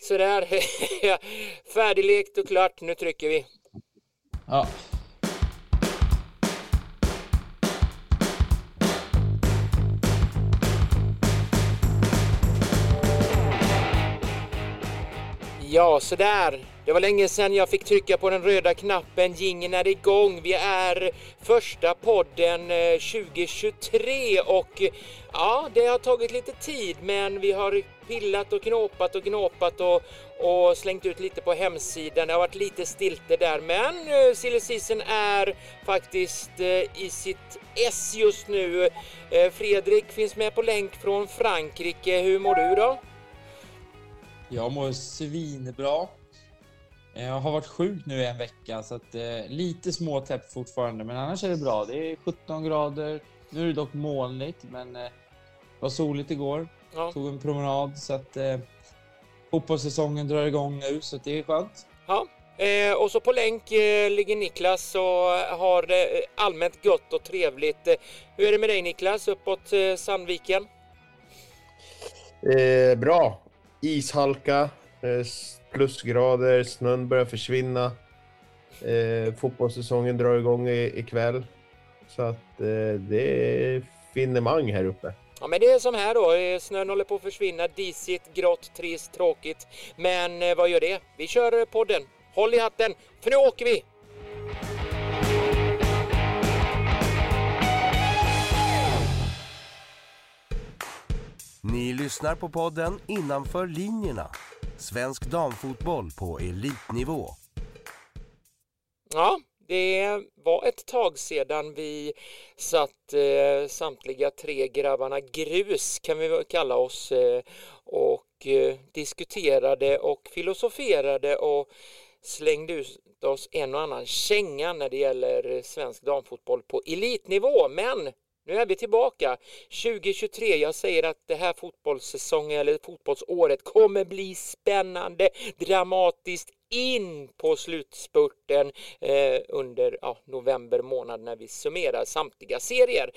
Sådär. Färdiglekt och klart. Nu trycker vi. Ja. Ja, sådär. Det var länge sedan jag fick trycka på den röda knappen. Gingen är igång. Vi är första podden eh, 2023 och ja, det har tagit lite tid men vi har pillat och knåpat och knåpat och, och slängt ut lite på hemsidan. Det har varit lite stilte där men uh, Silly Season är faktiskt uh, i sitt S just nu. Uh, Fredrik finns med på länk från Frankrike. Hur mår du då? Jag mår svinbra. Jag har varit sjuk nu i en vecka så att eh, lite småtäppt fortfarande, men annars är det bra. Det är 17 grader. Nu är det dock molnigt, men eh, det var soligt igår. Ja. Tog en promenad så att eh, fotbollssäsongen drar igång nu så det är skönt. Ja, eh, och så på länk eh, ligger Niklas och har det eh, allmänt gott och trevligt. Hur är det med dig Niklas uppåt eh, Sandviken? Eh, bra. Ishalka, eh, plusgrader, snön börjar försvinna. Eh, fotbollssäsongen drar igång ikväll. Så att eh, det är finemang här uppe. Ja, men det är som här då. Eh, snön håller på att försvinna. Disigt, grått, trist, tråkigt. Men eh, vad gör det? Vi kör eh, podden. Håll i hatten, för nu åker vi! Ni lyssnar på podden Innanför linjerna. Svensk damfotboll på elitnivå. Ja, det var ett tag sedan vi satt eh, samtliga tre grabbarna grus kan vi kalla oss eh, och eh, diskuterade och filosoferade och slängde ut oss en och annan känga när det gäller svensk damfotboll på elitnivå. Men nu är vi tillbaka 2023. Jag säger att det här fotbollssäsongen eller fotbollsåret kommer bli spännande, dramatiskt in på slutspurten eh, under ja, november månad när vi summerar samtliga serier.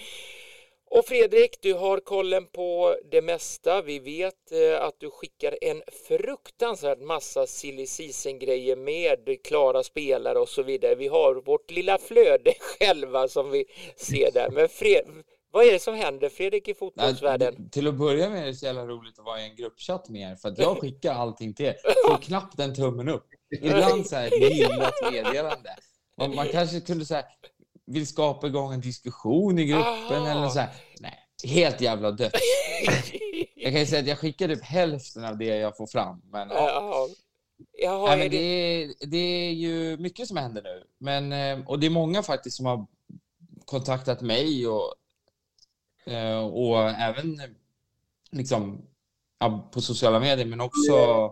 Och Fredrik, du har kollen på det mesta. Vi vet eh, att du skickar en fruktansvärd massa silly grejer med klara spelare och så vidare. Vi har vårt lilla flöde själva som vi ser där. Men Fred, vad är det som händer Fredrik i fotbollsvärlden? Nej, till att börja med är det så jävla roligt att vara i en gruppchatt med er för att jag skickar allting till er. Får knappt en tummen upp. Ibland så här ett gillat meddelande. Man, man kanske kunde säga vill skapa igång en diskussion i gruppen ah. eller så här. Nej, helt jävla dött. jag kan ju säga att jag skickar typ hälften av det jag får fram. Men, ja. Jaha, Nej, men det... Det, det är ju mycket som händer nu. Men, eh, och det är många faktiskt som har kontaktat mig och, eh, och även liksom, på sociala medier, men också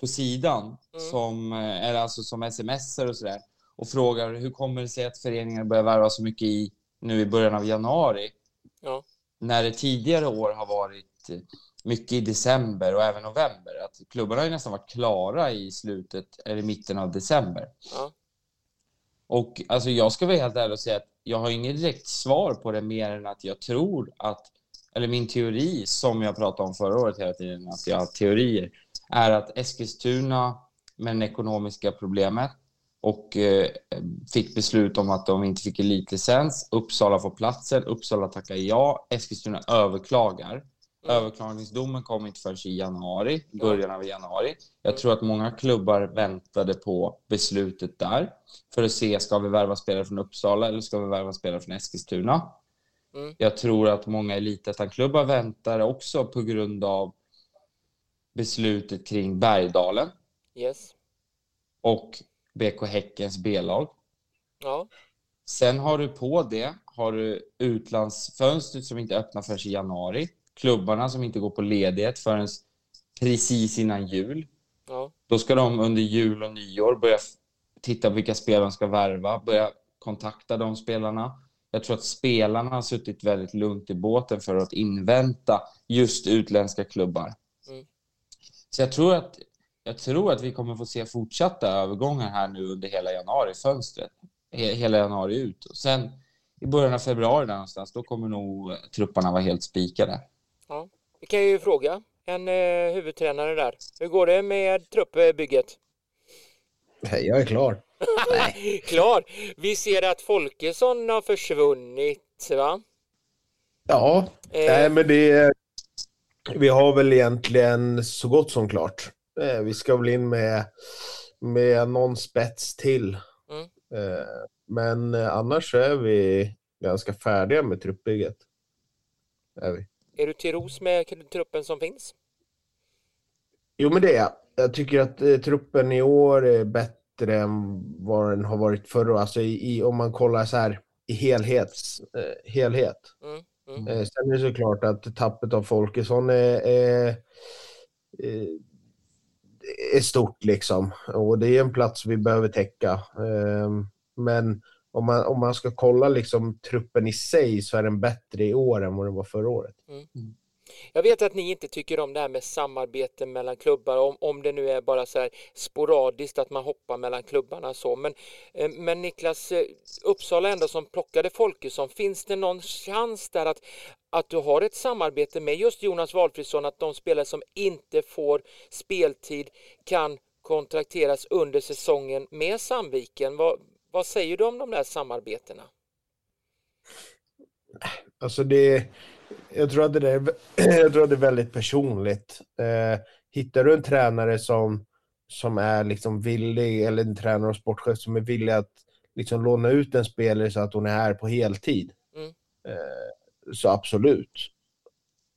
på sidan, mm. som, eh, eller alltså som smsar och sådär och frågar hur kommer det sig att föreningar börjar värva så mycket i, nu i början av januari? Ja. När det tidigare år har varit mycket i december och även november. Att klubbarna har ju nästan varit klara i slutet eller mitten av december. Ja. Och alltså, jag ska vara helt ärlig och säga att jag har inget direkt svar på det mer än att jag tror att, eller min teori som jag pratade om förra året hela tiden, att jag har teorier, är att Eskilstuna med det ekonomiska problemet och eh, fick beslut om att de inte fick elitlicens. Uppsala får platsen, Uppsala tackar ja, Eskilstuna överklagar. Mm. Överklagningsdomen kom inte förrän i januari, början av januari. Jag tror att många klubbar väntade på beslutet där för att se, ska vi värva spelare från Uppsala eller ska vi värva spelare från Eskilstuna? Mm. Jag tror att många elitettan-klubbar väntar också på grund av beslutet kring Bergdalen. Yes. Och BK Häckens B-lag. Ja. Sen har du på det har du utlandsfönstret som inte öppnar förrän i januari. Klubbarna som inte går på ledighet förrän precis innan jul. Ja. Då ska de under jul och nyår börja titta på vilka spelare de ska värva, börja kontakta de spelarna. Jag tror att spelarna har suttit väldigt lugnt i båten för att invänta just utländska klubbar. Mm. Så jag tror att jag tror att vi kommer få se fortsatta övergångar här nu under hela januari-fönstret. Hela januari ut. Och sen i början av februari där någonstans, då kommer nog trupperna vara helt spikade. Ja. Vi kan ju fråga en eh, huvudtränare där. Hur går det med truppbygget? Jag är klar. Klar! Vi ser att Folkesson har försvunnit, va? Ja, Eh, nej men det. Vi har väl egentligen så gott som klart. Eh, Vi ska väl in med, med någon spets till. Mm. Eh, Men eh, annars så är vi ganska färdiga med truppbygget. Är vi. Är du till ros med truppen som finns? Jo, men det är jag. Jag tycker att eh, truppen i år är bättre än vad den har varit förra. Alltså i, i, om man kollar så här i helhets, eh, helhet. Mm, mm, Eh, sen är det såklart att tappet av Folkesson är, är, eh, är stort liksom. Och det är en plats vi behöver täcka. Eh, Men om man, om man ska kolla liksom truppen i sig så är den bättre i år än vad den var förra året. Jag vet att ni inte tycker om det här med samarbete mellan klubbar, om, om det nu är bara så här sporadiskt att man hoppar mellan klubbarna så. Men, eh, men Niklas, eh, Uppsala ändå som plockade Folkesson, finns det någon chans där att, att du har ett samarbete med just Jonas Valfridsson, att de spelare som inte får speltid kan kontrakteras under säsongen med Sandviken? Vad, vad säger du om de där samarbetena? Alltså det, jag tror att det, är, jag tror att det är väldigt personligt. Eh, hittar du en tränare som, som är liksom villig, eller en tränare och sportchef som är villig att liksom låna ut en spelare så att hon är här på heltid, Mm. eh, så absolut.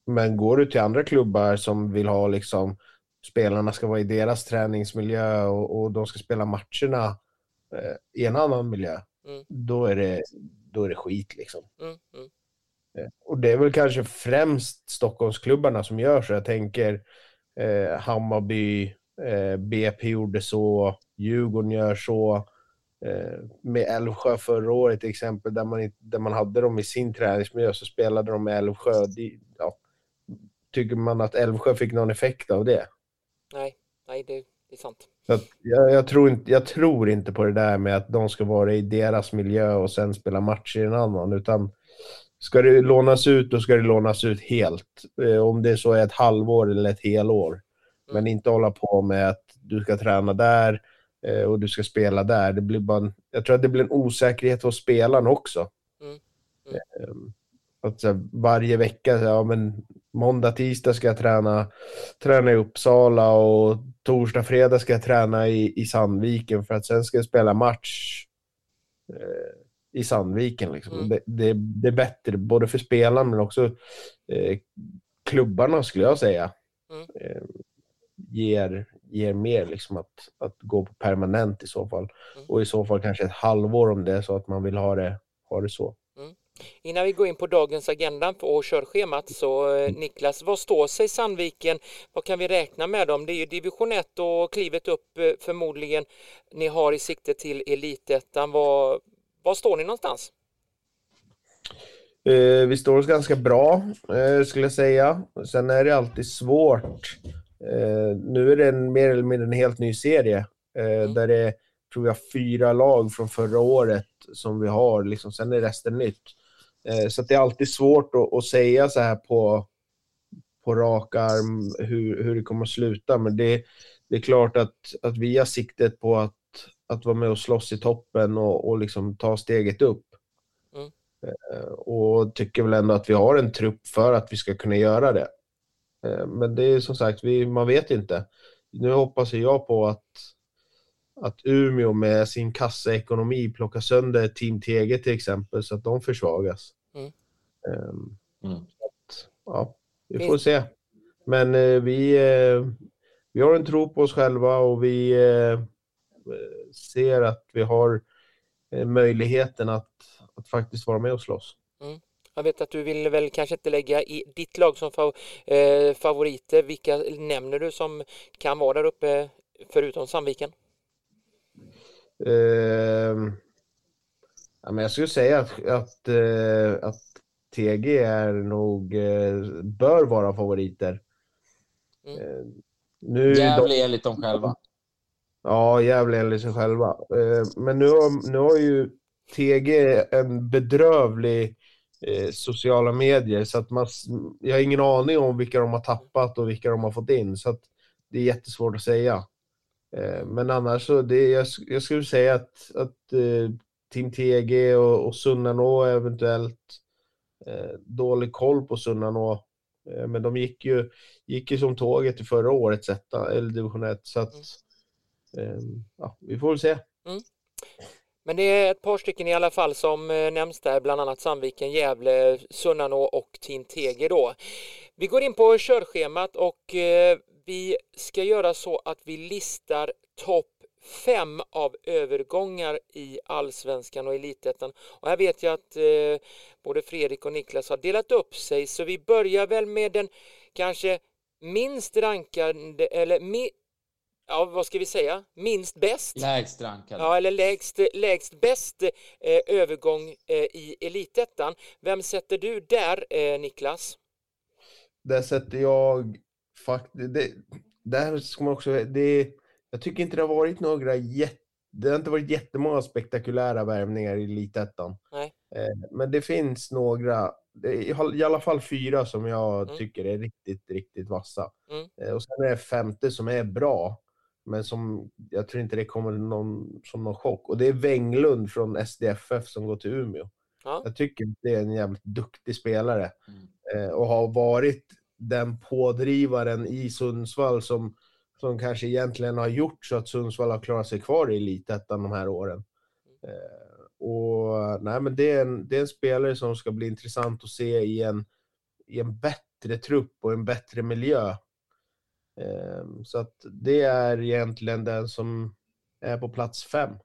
Men går du till andra klubbar som vill ha liksom spelarna ska vara i deras träningsmiljö och, och de ska spela matcherna eh, i en annan miljö, Mm. då, är det, då är det skit liksom. Mm, mm, Och det är väl kanske främst Stockholmsklubbarna som gör så. Jag tänker eh, Hammarby, eh, BP gjorde så, Djurgården gör så. Eh, med Älvsjö förra året till exempel, där man, där man hade dem i sin träningsmiljö, så spelade de med Älvsjö. De, ja, tycker man att Älvsjö fick någon effekt av det? nej, nej det, det är sant. Jag, jag, tror inte, jag tror inte på det där med att de ska vara i deras miljö och sen spela matcher i en annan, utan ska det lånas ut, då ska det lånas ut helt. Eh, om det så är ett halvår eller ett helår. Men inte hålla på med att du ska träna där eh, och du ska spela där. Det blir bara en, jag tror att det blir en osäkerhet hos spelaren också. Mm. Mm. Att så här, varje vecka, så här, ja, men måndag, tisdag ska jag träna, träna i Uppsala och torsdag, fredag ska jag träna i, i Sandviken för att sen ska jag spela match eh, i Sandviken. Liksom. Mm. Det, det, det är bättre både för spelaren men också eh, klubbarna skulle jag säga. Mm. Eh, ger, ger mer liksom att, att gå på permanent i så fall. Mm. Och i så fall kanske ett halvår om det är så att man vill ha det, ha det så. Innan vi går in på dagens agenda och körschemat så eh, Niklas, vad står sig Sandviken? Vad kan vi räkna med dem? Det är ju division 1 och klivet upp eh, förmodligen ni har i sikte till elitettan. Vad, vad står ni någonstans? Eh, vi står oss ganska bra, eh, skulle jag säga. Sen är det alltid svårt. Eh, nu är det en, mer eller mindre en helt ny serie. Eh, Där det är, tror jag, fyra lag från förra året som vi har. Liksom, sen är resten nytt. Eh, så det är alltid svårt att, att säga så här på, på rak arm hur, hur det kommer att sluta. Men det, det är klart att, att vi har siktet på att, att vara med och slåss i toppen och, och liksom ta steget upp. Eh, och tycker väl ändå att vi har en trupp för att vi ska kunna göra det. Eh, Men det är som sagt, vi, man vet inte. Nu hoppas jag på att, att Umeå med sin kassaekonomi plockar sönder Team TG till exempel så att de försvagas. Mm. Ehm, Mm. att, Ja, vi får se. Men eh, vi, eh, vi har en tro på oss själva och vi ser att vi har eh, möjligheten att, att faktiskt vara med och slåss. Jag vet att du vill väl kanske inte lägga i ditt lag som fav, eh, favoriter. Vilka nämner du som kan vara där uppe förutom Sandviken? Ehm, ja, men jag skulle säga att, att, eh, att TG är nog, eh, bör vara favoriter. Mm. Eh, nu, är de, Gävle enligt dem själva ja, Gävle enligt sig själva. Eh, men nu, har- nu har ju TG en bedrövlig eh, sociala medier. Så att man, jag har ingen aning om vilka de har tappat och vilka de har fått in. Så att det är jättesvårt att säga. Eh, men annars så, det, jag, jag skulle säga att, att eh, Team TG och, och Sunnanå eventuellt eh, dålig koll på Sunnanå. Eh, men de gick ju, gick ju som tåget i förra årets etta, eller division 1. Så att, mm. Ehm, ja, vi får väl se. Mm. Men det är ett par stycken i alla fall som eh, nämns där, bland annat Sandviken, Gävle, Sunnanå och Tintege då. Vi går in på körschemat och eh, vi ska göra så att vi listar topp fem av övergångar i allsvenskan och elitettan. Och här vet jag att eh, både Fredrik och Niklas har delat upp sig så vi börjar väl med den kanske minst rankade eller mi, ja, vad ska vi säga? Minst bäst? Lägst rankad. Ja, eller lägst, lägst bäst eh, övergång eh, i elitettan. Vem sätter du där, eh, Niklas? Där sätter jag faktiskt, det, där ska man också, det, jag tycker inte det har varit några jätte, det har inte varit jättemånga spektakulära värvningar i elitettan. Nej. Eh, men det finns några, i alla fall fyra som jag Mm. tycker är riktigt, riktigt vassa. Mm. Eh, och sen är det femte som är bra, men som jag tror inte det kommer någon, som någon chock. Och det är Wenglund från SDFF som går till Umeå. Ja. Jag tycker det är en jävligt duktig spelare Mm. eh, och har varit den pådrivaren i Sundsvall som, som kanske egentligen har gjort så att Sundsvall har klarat sig kvar i elitettan de här åren. Eh, och nej, men det är, en, det är en spelare som ska bli intressant att se i en, i en bättre trupp och en bättre miljö. Eh, så att det är egentligen den som är på plats fem.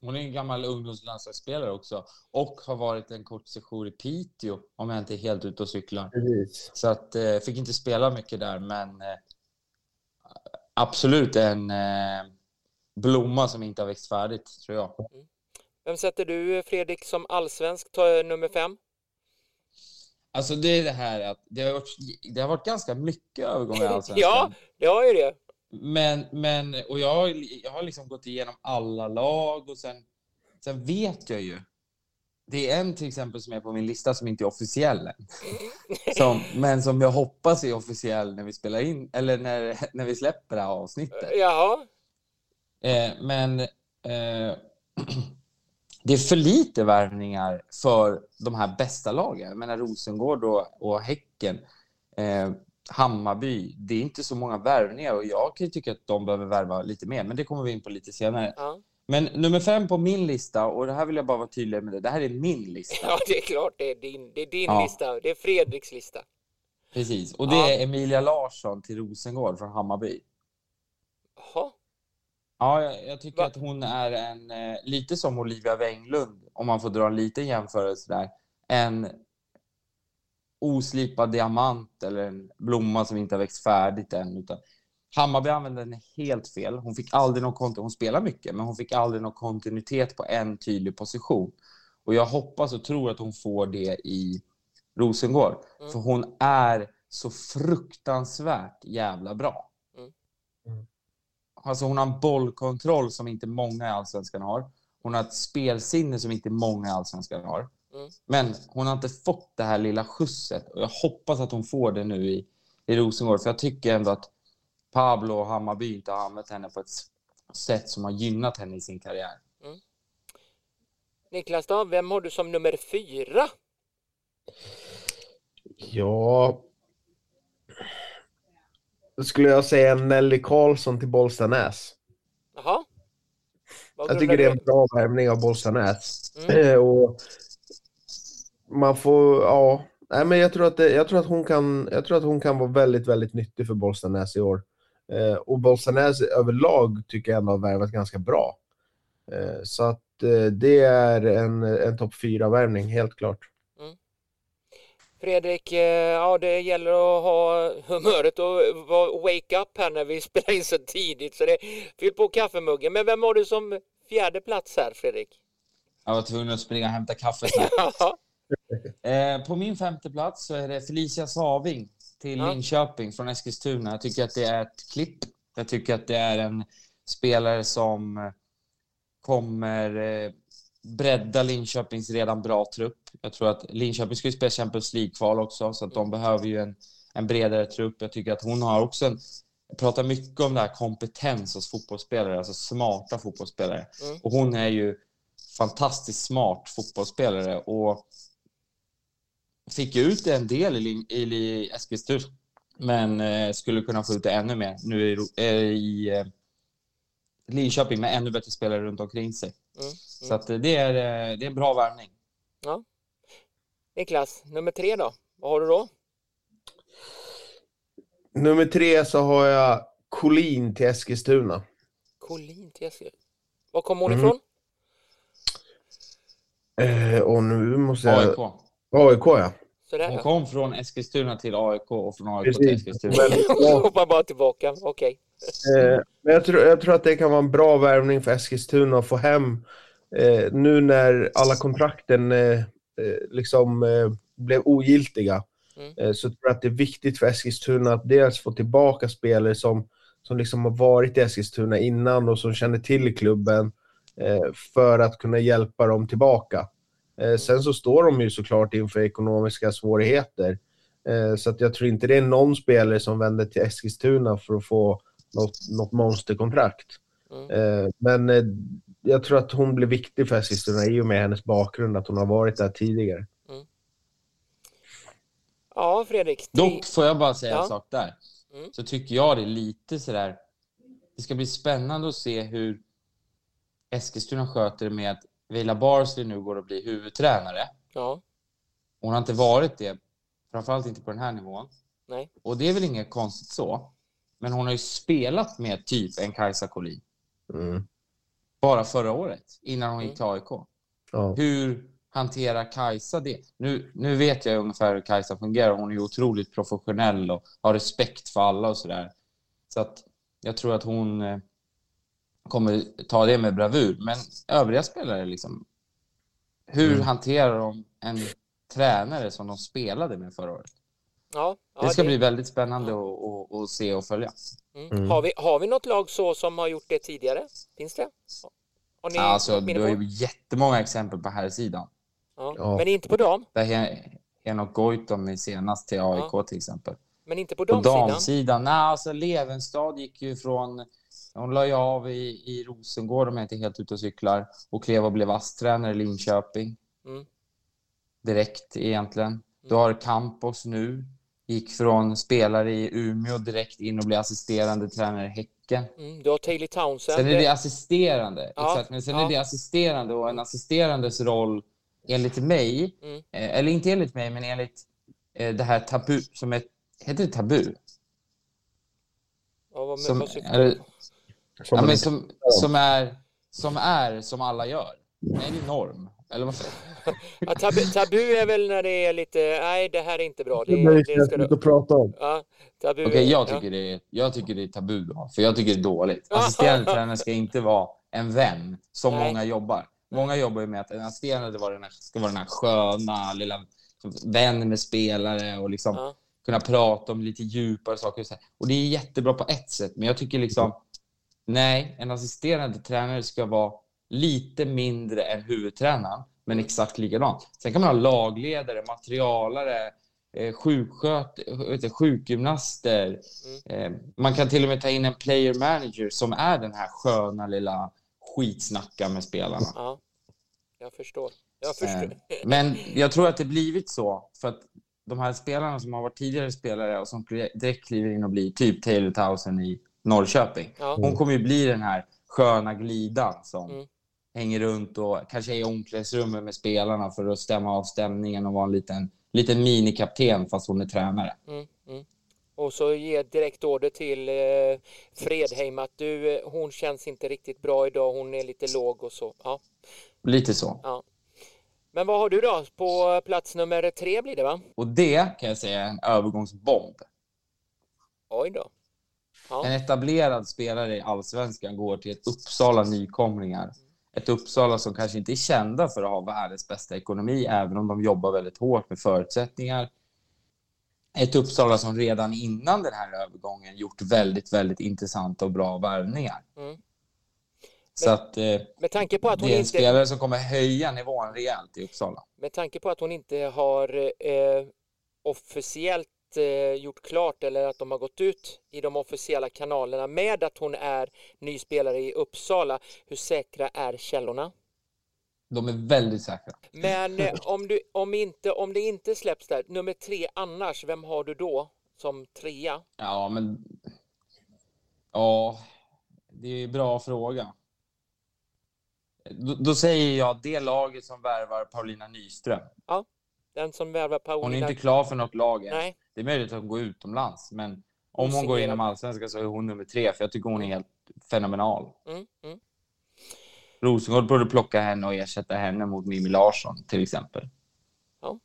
Hon är en gammal ungdomslandslagsspelare också och har varit en kort session i Piteå om jag inte är helt ute och cyklar. Precis. Så att eh, fick inte spela mycket där, men eh, absolut en eh, blomma som inte har växt färdigt, tror jag. Vem sätter du, Fredrik, som allsvensk ta, nummer fem? Alltså det är det här att det har varit, det har varit ganska mycket övergångar i Allsvenskan. Ja, det har ju det. Men, men och jag, har- jag har liksom gått igenom alla lag och sen, sen vet jag ju. Det är en till exempel som är på min lista som inte är officiell än. Som, men som jag hoppas är officiell när vi spelar in, eller när, när vi släpper det här avsnittet. Jaha, Eh, men eh, det är för lite värvningar för de här bästa lagen. Jag menar Rosengård och, och Häcken. Eh, Hammarby. Det är inte så många värvningar och jag kan ju tycka att de behöver värva lite mer, men det kommer vi in på lite senare. ja. Men nummer fem på min lista, och det här vill jag bara vara tydlig med det, det här är min lista. ja, det är klart, det är din, det är din Ja. lista, det är Fredriks lista. Precis, och det Ja. är Emilia Larsson till Rosengård från Hammarby. Ja, jag, jag tycker Va? att hon är en, eh, lite som Olivia Wenglund, om man får dra en liten jämförelse där, en oslipad diamant eller en blomma som inte har växt färdigt än. Utan Hammarby använde den helt fel. Hon fick aldrig någon kontinuitet. Hon spelar mycket, men hon fick aldrig någon kontinuitet på en tydlig position. Och jag hoppas och tror att hon får det i Rosengård. Mm. För hon är så fruktansvärt jävla bra. Mm. Mm. Alltså hon har en bollkontroll som inte många i Allsvenskan har. Hon har ett spelsinne som inte många i Allsvenskan har. Mm. Men hon har inte fått det här lilla skjutset och jag hoppas att hon får det nu i, i Rosengård. För jag tycker ändå att Pablo och Hammarby inte har använt henne på ett sätt som har gynnat henne i sin karriär. Niklas då, vem har du som nummer fyra? Ja. Då skulle jag säga Nelly Karlsson till Bollstanäs. Jaha. Jag tycker det är en bra värvning av Bollstanäs. Mm. Eh, Och man får, ja. Nej, men jag tror, att det, jag, tror att hon kan, jag tror att hon kan vara väldigt, väldigt nyttig för Bollstanäs i år. Eh, och Bollstanäs överlag tycker jag ändå har värvat ganska bra. Eh, så att eh, det är en, en topp fyra värvning helt klart. Fredrik, eh, ja det gäller att ha humöret och wake up här när vi spelar in så tidigt så det fyll på kaffemuggen. Men vem har du som fjärde plats här Fredrik? Jag var tvungen att springa och hämta kaffe. Ja, Eh, på min femte plats så är det Felicia Saving till Ja. Linköping från Eskilstuna. Jag tycker att det är ett klipp. Jag tycker att det är en spelare som kommer eh, bredda Linköpings redan bra trupp. Jag tror att Linköping ska ju spela Champions League-kval också, så att de behöver ju en, en bredare trupp. Jag tycker att hon har också en... Jag pratar mycket om det här kompetens hos fotbollsspelare, alltså smarta fotbollsspelare. Mm. Och hon är ju fantastiskt smart fotbollsspelare och fick ut en del i, i, i Eskilstuna, men eh, skulle kunna få ut det ännu mer nu i, eh, i eh, Linköping med ännu bättre spelare runt omkring sig. Mm. Så att eh, det är, eh, det är en bra värvning. Niklas, nummer tre då? Vad har du då? Nummer tre så har jag Collin till Eskilstuna. Collin till Eskil. Var kommer hon Mm. ifrån? Eh, och nu måste jag... AIK. AIK ja. Sådär Hon ja. kom från Eskilstuna till AIK och från AIK till. Eskilstuna. Men, ja, Hoppar bara tillbaka. Okej. eh, men jag, tror, jag tror att det kan vara en bra värvning för Eskilstuna att få hem eh, nu när alla kontrakten eh, eh, liksom eh, blev ogiltiga. Mm. Eh, så tror jag att det är viktigt för Eskilstuna att dels få tillbaka spelare som, som liksom har varit i Eskilstuna innan och som känner till klubben eh, för att kunna hjälpa dem tillbaka. Eh, sen så står de ju såklart inför ekonomiska svårigheter. Eh, så att jag tror inte det är någon spelare som vänder till Eskilstuna för att få något, något monsterkontrakt. Mm. Eh, men jag tror att hon blir viktig för Eskilstuna i och med hennes bakgrund, att hon har varit där tidigare. Ja, Fredrik. Tre... Dock får jag bara säga Ja. en sak där. Mm. Så tycker jag det är lite sådär. Det ska bli spännande att se hur Eskilstuna sköter det med att Vila Barsley nu går och blir huvudtränare. Ja. Hon har inte varit det, framförallt inte på den här nivån. Nej. Och det är väl inget konstigt så. Men hon har ju spelat med typ en Kajsa Collin Mm. bara förra året, innan hon Mm. gick till AIK. Ja. Hur hanterar Kajsa det? Nu, nu vet jag ungefär hur Kajsa fungerar. Hon är ju otroligt professionell och har respekt för alla och sådär. Så att jag tror att hon eh, kommer ta det med bravur. Men övriga spelare, liksom, hur Mm. hanterar de en tränare som de spelade med förra året? Ja, ja, Det ska bli väldigt spännande att, se och följa. Mm. Mm. Har, vi, har vi något lag så som har gjort det tidigare? Finns det? Har ni Alltså, du har på? ju jättemånga exempel på här sidan. Ja. Ja. Men inte på dam? Där Hen- Henok Goitom är senast till AIK till exempel. Men inte på På damsidan? damsidan? Nej, alltså Levenstad gick ju från... Hon la ju av i, i Rosengård om jag inte är helt ute och cyklar och klev och blev ASS-tränare i Linköping. Mm. Direkt egentligen. Du har Campos nu. Gick från spelare i Umeå direkt in och blev assisterande tränare i Häcken. Mm. Du har Taylor Townsend. Sen är det assisterande. Ja, Exakt, men sen ja. är det assisterande och en assisterandes roll enligt mig, Mm. eh, eller inte enligt mig, men enligt eh, det här tabu som är, heter det tabu? Ja, vad, Som, vad Som ja, en- men som, som, är, som är som alla gör. Det är norm. Eller vad säger? Ja, tabu, tabu är väl när det är lite, nej det här är inte bra. Det, Det är det ska du... att prata om. Ja, tabu. Okej, jag, ja. tycker det är, jag tycker det är tabu då, för jag tycker det är dåligt. Ja. Assisterande tränare ska inte vara en vän, som Nej. många jobbar. Många jobbar ju med att en assisterande var den här, ska vara den här sköna, lilla vän med spelare och liksom Ja. kunna prata om lite djupare saker. Och, så här. och det är jättebra på ett sätt, men jag tycker liksom nej, en assisterande tränare ska vara lite mindre än huvudtränaren, men Mm. exakt likadan. Sen kan man ha lagledare, materialare, eh, sjuksköt, sjukgymnaster. Eh, man kan till och med ta in en player manager som är den här sköna lilla skitsnacka med spelarna. ja, jag förstår. Jag förstår. Eh, Men jag tror att det blivit så för att de här spelarna som har varit tidigare spelare och som direkt kliver in och blir typ Taylor Townsend i Norrköping. Ja. Hon kommer ju bli den här sköna glidan som Mm. hänger runt och kanske är i omklädningsrummet med spelarna för att stämma av stämningen och vara en liten, liten minikapten fast hon är tränare. Mm, mm. Och så ge direkt order till eh, Fredheim att du, eh, hon känns inte riktigt bra idag, hon är lite låg och så. Ja. Lite så. Men vad har du då? På plats nummer tre blir det va? Och det kan jag säga är en övergångsbomb. Oj då. Ja. En etablerad spelare i allsvenskan går till ett Uppsala nykomlingar. Ett Uppsala som kanske inte är kända för att ha världens bästa ekonomi, även om de jobbar väldigt hårt med förutsättningar. Ett Uppsala som redan innan den här övergången gjort väldigt, väldigt intressanta och bra värvningar. Så att eh, Med tanke på att hon det är en inte, spelare som kommer höja nivån rejält i Uppsala. med tanke på att hon inte har eh, officiellt eh, gjort klart eller att de har gått ut i de officiella kanalerna med att hon är ny spelare i Uppsala. Hur säkra är källorna? De är väldigt säkra. Men eh, om, du, om, inte, om det inte släpps där, nummer tre annars, vem har du då som trea? Ja, men... Ja, det är en bra fråga. Då, då säger jag det laget som värvar Paulina Nyström. Den som värvar Hon är Paulina? inte klar för något lag än. Nej, Det är möjligt att hon går utomlands, men om hon går inom allsvenskan så är hon nummer tre, för jag tycker hon är helt fenomenal. mm, mm. Rosengård borde plocka henne och ersätta henne mot Mimmi Larsson, till exempel. Ja,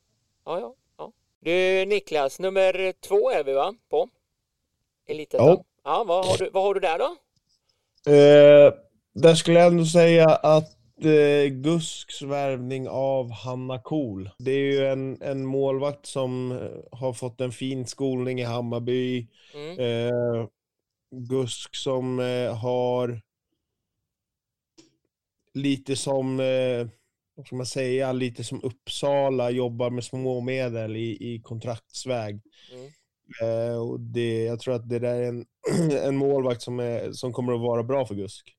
ja, ja. Du Niklas, nummer två är vi va? På Elitettan? Ja. Ja, vad har du, vad har du där då? Eh, där skulle jag ändå säga att eh, Gusks värvning av Hanna Kohl. Det är ju en, en målvakt som eh, har fått en fin skolning i Hammarby. Mm. Eh, Gusk som eh, har lite som, eh, vad ska man säga, lite som Uppsala jobbar med småmedel i, i kontraktsväg. Mm. Eh, och det, jag tror att det där är en, en målvakt som, är, som kommer att vara bra för Gusk.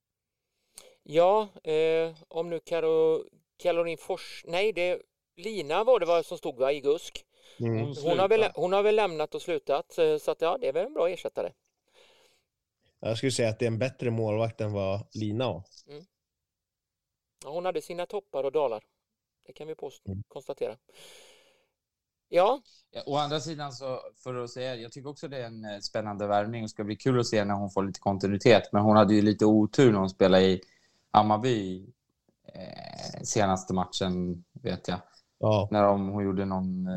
Ja, eh, om nu Karo, Caroline Fors... Nej, det Lina var det vad som stod va, i Gusk. Mm. Hon har, väl, hon har väl lämnat och slutat, eh, så att, ja, det är väl en bra ersättare. Jag skulle säga att det är en bättre målvakt än vad Lina har. Ja, hon hade sina toppar och dalar. Det kan vi påst- Mm. konstatera. Ja, Ja, å andra sidan så, för att säga, jag tycker också det är en eh, spännande värvning och ska bli kul att se när hon får lite kontinuitet. Men hon hade ju lite otur när hon spelade i Hammarby eh, senaste matchen, vet jag. Ja, När de, hon gjorde någon eh,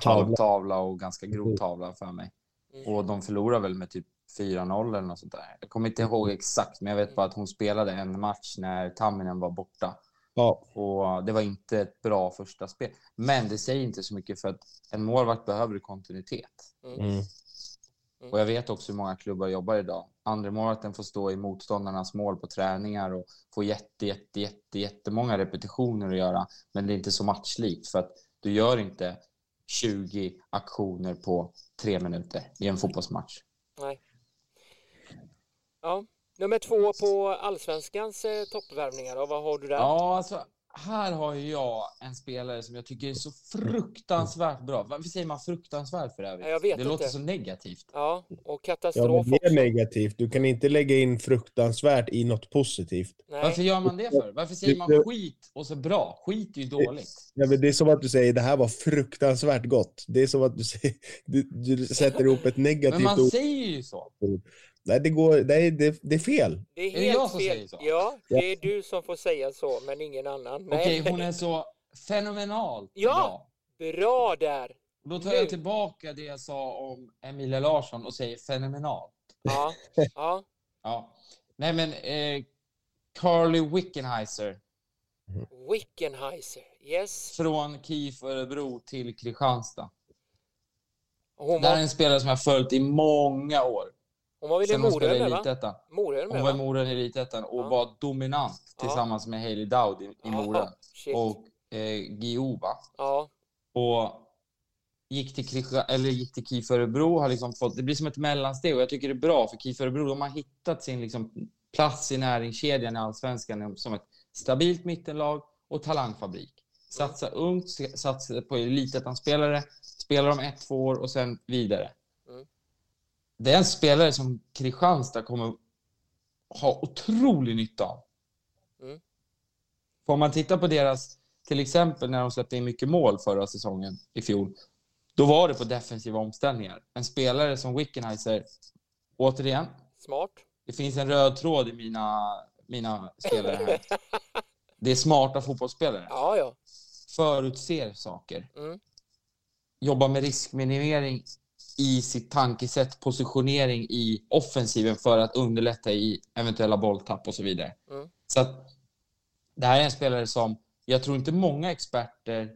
Tavla. halvtavla och ganska grov tavla för mig. Mm. Och de förlorade väl med typ 4-0 eller något sånt där. Jag kommer inte ihåg exakt, men jag vet bara att hon spelade en match när Tamminen var borta. ja, Och det var inte ett bra första spel. Men det säger inte så mycket för att en målvakt behöver kontinuitet. mm. Och jag vet också hur många klubbar jobbar idag. Andra målvakten får stå i motståndarnas mål på träningar och få jätte, jätte, jätte, jättemånga repetitioner att göra. Men det är inte så matchlikt för att du gör inte 20 aktioner på tre minuter i en fotbollsmatch. nej. Ja, nummer två på allsvenskans eh, toppvärvningar vad har du där? Ja, alltså här har ju jag en spelare som jag tycker är så fruktansvärt bra. Varför säger man fruktansvärt för övrigt? Ja, jag vet det inte. låter så negativt. Ja, och ja katastrof men det är också. negativt. Du kan inte lägga in fruktansvärt i något positivt. Varför Nej, gör man det för? Varför säger man skit och så bra? Skit är ju dåligt. Ja, men det är som att du säger det här var fruktansvärt gott. Det är som att du, säger, du, du sätter ihop ett Men negativt man ord. säger ju så. Nej, det, går, nej det, det är fel. det är är det helt jag som fel. säger så? Ja, det är du som får säga så, men ingen annan. Okej, hon är så fenomenalt Ja. bra. Bra där! Då tar Nu. jag tillbaka det jag sa om Emilia Larsson och säger fenomenalt. Ja, ja. Ja. Nej, men eh, Carly Wickenheiser Wickenheiser, yes. från KIF Örebro till Kristianstad. Hon Det här är var, en spelare som jag har följt i många år. Hon var väl i Morön va? Morön Hon var i i Elitettan och Ja. var dominant Ja. tillsammans med Hailey Dowd i, i Ja, shit. Och eh, Gioba. Ja, Och gick till, Kristian- eller gick till KIF Örebro. Har liksom fått, det blir som ett mellansteg och jag tycker det är bra för KIF Örebro. De har hittat sin liksom plats i näringskedjan i allsvenskan som ett stabilt mittenlag och talangfabrik. Satsa ungt, satsa på elitettan-spelare, spelar de ett, två år och sen vidare. Det är en spelare som Kristianstad kommer ha otrolig nytta av. Mm. För om man tittar på deras, till exempel när de släppte in mycket mål förra säsongen i fjol, då var det på defensiva omställningar. En spelare som Wickenheiser, återigen, smart. det finns en röd tråd i mina, mina spelare här. Det är smarta fotbollsspelare. Ja, ja. Förutser saker. Mm. Jobbar med riskminimering i sitt tankesätt, positionering i offensiven för att underlätta i eventuella bolltapp och så vidare. Mm. Så att det här är en spelare som jag tror inte många experter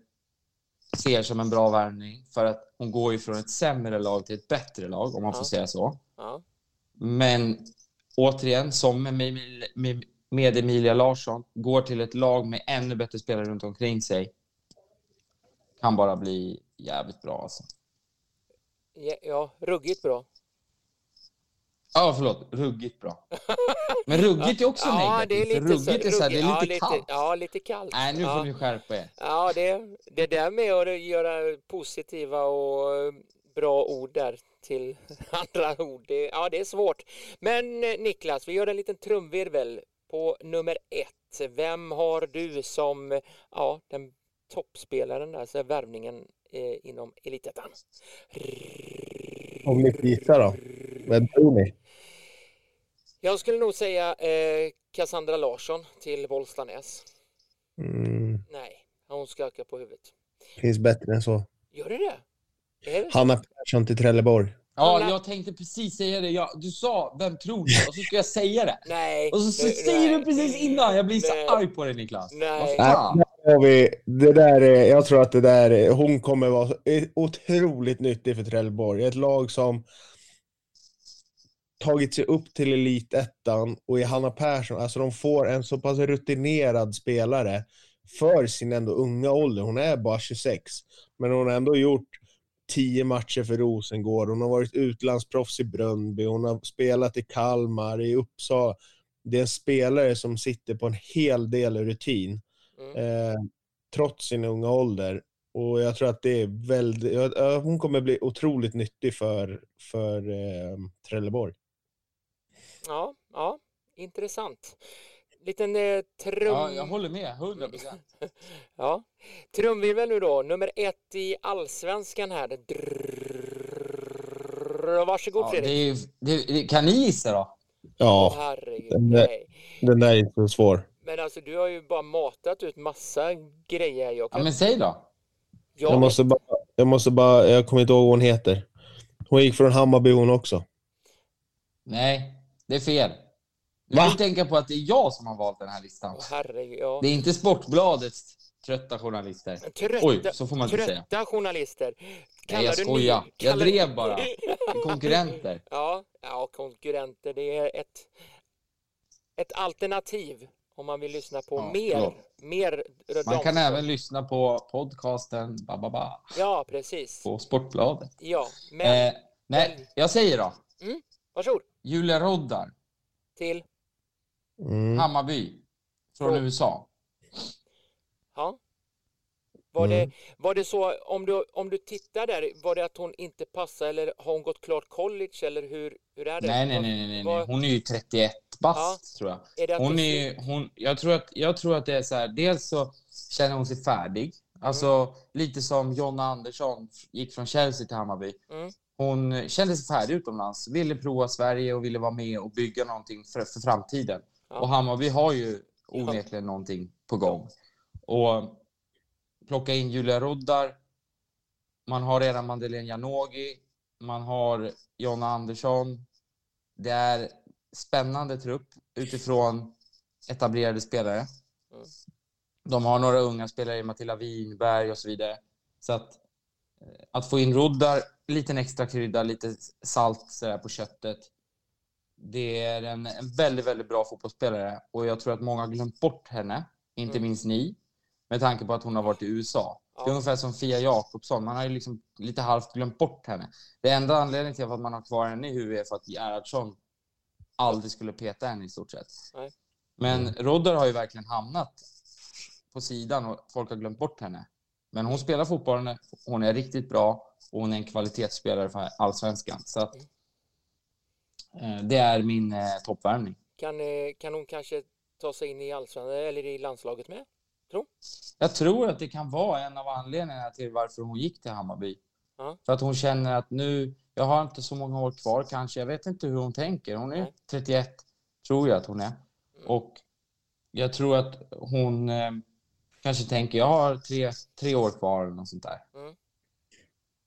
ser som en bra värvning för att hon går ju från ett sämre lag till ett bättre lag, om man får Ja. säga så. Ja, Men återigen, som med med Emilia Larsson, går till ett lag med ännu bättre spelare runt omkring sig. Kan bara bli jävligt bra alltså. Ja, ja ruggigt bra. Ja, förlåt. Ruggigt bra. Men ruggigt är också Ja, det är negativt. lite, ruggigt är så här, det är ja, lite kallt. Ja, lite kallt. Nej, nu ja. får ni skärpa er. Ja, det, det där med att göra positiva och eh, bra ord där till andra ord, det, ja det är svårt. Men eh, Niklas, vi gör en liten trumvirvel på nummer ett. Vem har du som ja, den toppspelaren, alltså värvningen eh, inom Elitettan? Om ni får gissa då? Vem tror ni? Jag skulle nog säga eh, Cassandra Larsson till Bollstanäs. Mm, Nej, hon skakar på huvudet. finns bättre än så. Gör det det? Hanna Persson till Trelleborg. Ja, jag tänkte precis säga det. Jag, du sa vem tror du? Och så ska jag säga det. Nej. Och så, så nej, säger nej. du precis innan. Jag blir så Nej. arg på dig Niklas. Nej. Vad Nej, fan? Har vi, det där är, jag tror att det där är, hon kommer vara otroligt nyttig för Trelleborg. Ett lag som tagit sig upp till elitettan och i Hanna Persson, alltså de får en så pass rutinerad spelare för sin ändå unga ålder. Hon är bara 26, men hon har ändå gjort tio matcher för Rosengård. Hon har varit utlandsproffs i Brönnby, hon har spelat i Kalmar, i Uppsala. Det är en spelare som sitter på en hel del rutin Mm. eh, trots sin unga ålder. Och jag tror att det är väldigt, ja, hon kommer bli otroligt nyttig för, för eh, Trelleborg. Ja, ja, intressant. Liten eh, trum... Ja, jag håller med. 100 procent. Ja. Trumvirvel nu då, nummer ett i allsvenskan här. Drrrr. Varsågod Ja, det Fredrik. är, det, det, kan ni gissa då? Ja, Herregud, Den där- nej. den där är så svår. Men alltså du har ju bara matat ut massa grejer. Jag, Ja, kan... men säg då. jag, Jag måste bara, jag måste bara, jag kommer inte ihåg vad hon heter. Hon gick från Hammarby hon också. Nej, det är fel. Du Va? får tänka på att det är jag som har valt den här listan. Åh, herregud, ja. Det är inte Sportbladets trötta journalister. Trötta, Oj, så får man inte säga. trötta journalister. Nej, jag du skojar. Jag kallar- drev bara. Konkurrenter. Ja, ja, konkurrenter. Det är ett, ett alternativ om man vill lyssna på Ja, mer. mer Man kan även lyssna på podcasten Bababa Ja, precis. på Sportbladet. Ja, men Eh, nej, jag säger då. varsågod. Julia Roddar, Till, Mm. Hammarby, från Från- USA. ja. Var, Mm. det, var det så, om du, om du tittar där, var det att hon inte passar eller har hon gått klart college eller hur, hur är det? Nej, nej, nej, nej, nej. Vad- Hon är ju 31 bast, tror jag. Hon är, hon, jag, tror att, jag tror att det är så här, dels så känner hon sig färdig. Alltså lite som Jonna Andersson gick från Chelsea till Hammarby. Mm. Hon kände sig färdig utomlands, ville prova Sverige och ville vara med och bygga någonting för, för framtiden. Ja. Och Hammarby har ju onekligen någonting på gång. Och plocka in Julia Roddar. Man har redan Madeleine Janogy. Man har Jonna Andersson. Det är spännande trupp utifrån etablerade spelare. Mm. De har några unga spelare, Matilda Winberg och så vidare. Så att, eh, att få in Roddar, liten extra krydda, lite salt så där, på köttet. Det är en, en väldigt, väldigt bra fotbollsspelare och jag tror att många har glömt bort henne, inte Mm. minst ni, med tanke på att hon har varit i USA. Det är Ja. ungefär som Fia Jakobsson, man har ju liksom lite halvt glömt bort henne. Det enda anledningen till att man har kvar henne i huvudet är för att Gerhardsson aldrig skulle peta henne i stort sett. Nej. Men Rodder har ju verkligen hamnat på sidan och folk har glömt bort henne. Men hon spelar fortfarande, hon är riktigt bra och hon är en kvalitetsspelare för allsvenskan. Så att, eh, det är min eh, toppvärmning. Kan, eh, kan hon kanske ta sig in i allsvenskan eller i landslaget med? Jag tror att det kan vara en av anledningarna till varför hon gick till Hammarby. Ja. För att hon känner att nu, jag har inte så många år kvar kanske. Jag vet inte hur hon tänker. Hon är Nej. 31, tror jag att hon är. Mm. Och jag tror att hon eh, kanske tänker, jag har tre, tre år kvar eller något sånt där. Mm.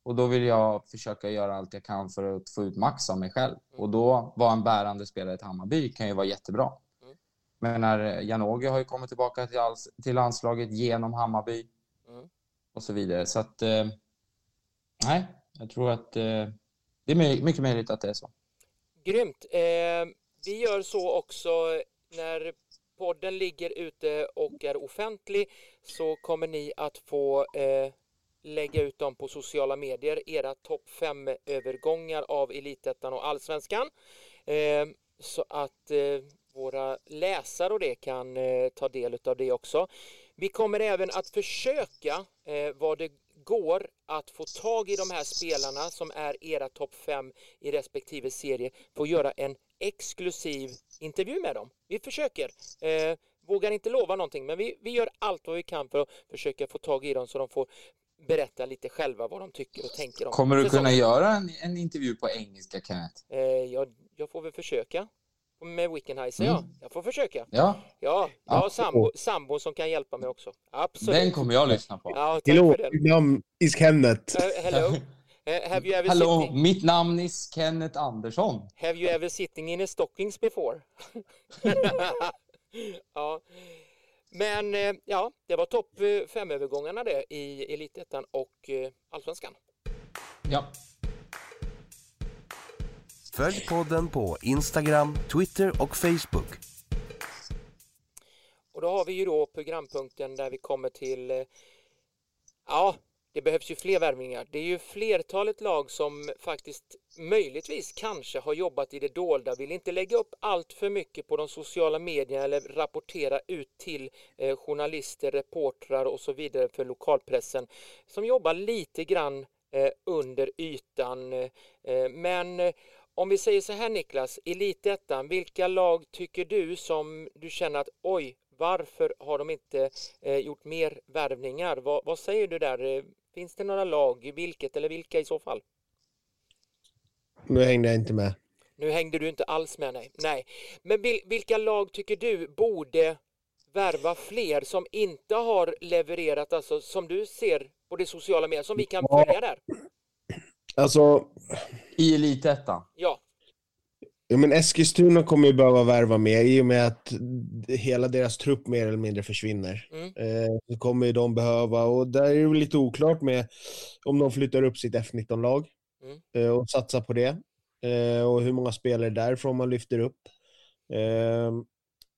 Och då vill jag försöka göra allt jag kan för att få ut max av mig själv. Mm. Och då vara en bärande spelare i Hammarby kan ju vara jättebra. Mm. Men när Janogy har ju kommit tillbaka till, alls, till landslaget genom Hammarby Mm. och så vidare. Så att, eh, nej, jag tror att eh, det är my- mycket möjligt att det är så. Grymt. Eh, vi gör så också när podden ligger ute och är offentlig så kommer ni att få eh, lägga ut dem på sociala medier, era topp 5-övergångar av Elitettan och Allsvenskan. Eh, så att eh, våra läsare och det kan eh, ta del av det också. Vi kommer även att försöka eh, vad det går att få tag i de här spelarna som är era topp 5 i respektive serie, få göra en exklusiv intervju med dem. Vi försöker. Eh, vågar inte lova någonting, men vi, vi gör allt vad vi kan för att försöka få tag i dem så de får berätta lite själva vad de tycker och tänker om Kommer du kunna göra en, en intervju på engelska, Kenneth? Eh, jag, jag får väl försöka. Med Wickenheiser, Mm. ja. Jag får försöka. Ja, Ja, jag har sambo, sambo som kan hjälpa mig också. Absolut. den kommer jag lyssna på. Ja, tack Hello, för det. mitt namn is Kenneth. Uh, hello. Uh, have you ever Hallå, sitting, mitt namn är Kenneth Andersson. have you ever sitting in a stockings before? ja. Men eh, ja, det var topp eh, fem övergångarna det i Elitettan och eh, Allsvenskan. Ja. Följ podden på Instagram, Twitter och Facebook. Och då har vi ju då programpunkten där vi kommer till eh, Ja, det behövs ju fler värvningar. Det är ju flertalet lag som faktiskt möjligtvis kanske har jobbat i det dolda, vill inte lägga upp allt för mycket på de sociala medierna eller rapportera ut till eh, journalister, reportrar och så vidare för lokalpressen som jobbar lite grann eh, under ytan. Eh, eh men eh, om vi säger så här Niklas, Elitettan, vilka lag tycker du som du känner att oj, varför har de inte eh, gjort mer värvningar? Vad, vad säger du där? Eh, Finns det några lag, vilket eller vilka i så fall? Nu hängde jag inte med. Nu hängde du inte alls med, nej. nej. Men vil, vilka lag tycker du borde värva fler som inte har levererat, alltså som du ser på det sociala medier, som vi kan Ja. följa där? Alltså, I Elitettan. Ja, ja, men Eskilstuna kommer ju behöva värva mer i och med att hela deras trupp mer eller mindre försvinner. Mm. Eh, kommer ju de behöva, och där är det lite oklart med om de flyttar upp sitt F19-lag Mm. eh, och satsar på det. Eh, och hur många spelare därifrån man lyfter upp. Eh,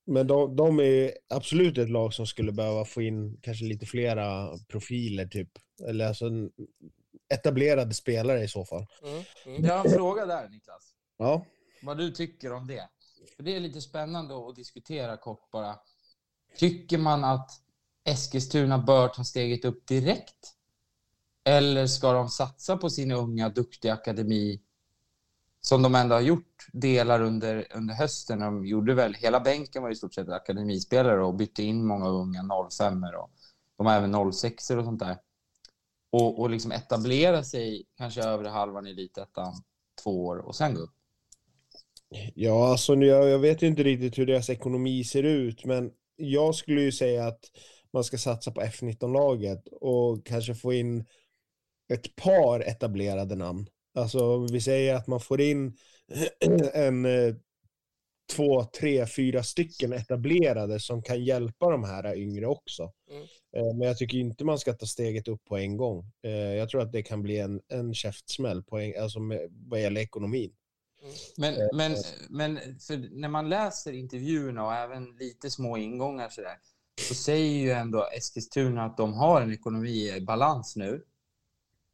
men de, de är absolut ett lag som skulle behöva få in kanske lite flera profiler, typ. Eller alltså etablerade spelare i så fall. mm. Mm. Jag har en fråga där, Niklas. Ja. Vad du tycker om det. För Det är lite spännande att diskutera kort bara. Tycker man att Eskilstuna bör ta steget upp direkt? Eller ska de satsa på sin unga, duktiga akademi som de ändå har gjort delar under, under hösten? De gjorde väl, hela bänken var i stort sett akademispelare och bytte in många unga 05 och de har även 06 och sånt där. Och, och liksom etablera sig kanske övre halvan i elitettan två år och sen gå upp. Ja, alltså jag, jag vet ju inte riktigt hur deras ekonomi ser ut, men jag skulle ju säga att man ska satsa på F19-laget och kanske få in ett par etablerade namn. Alltså vi säger att man får in en eh, två, tre, fyra stycken etablerade som kan hjälpa de här yngre också. Mm. Eh, Men jag tycker inte man ska ta steget upp på en gång. Eh, Jag tror att det kan bli en, en käftsmäll på en, alltså med, vad gäller ekonomin. Men, men, men för när man läser intervjuerna och även lite små ingångar så där, så säger ju ändå Eskilstuna att de har en ekonomi i balans nu.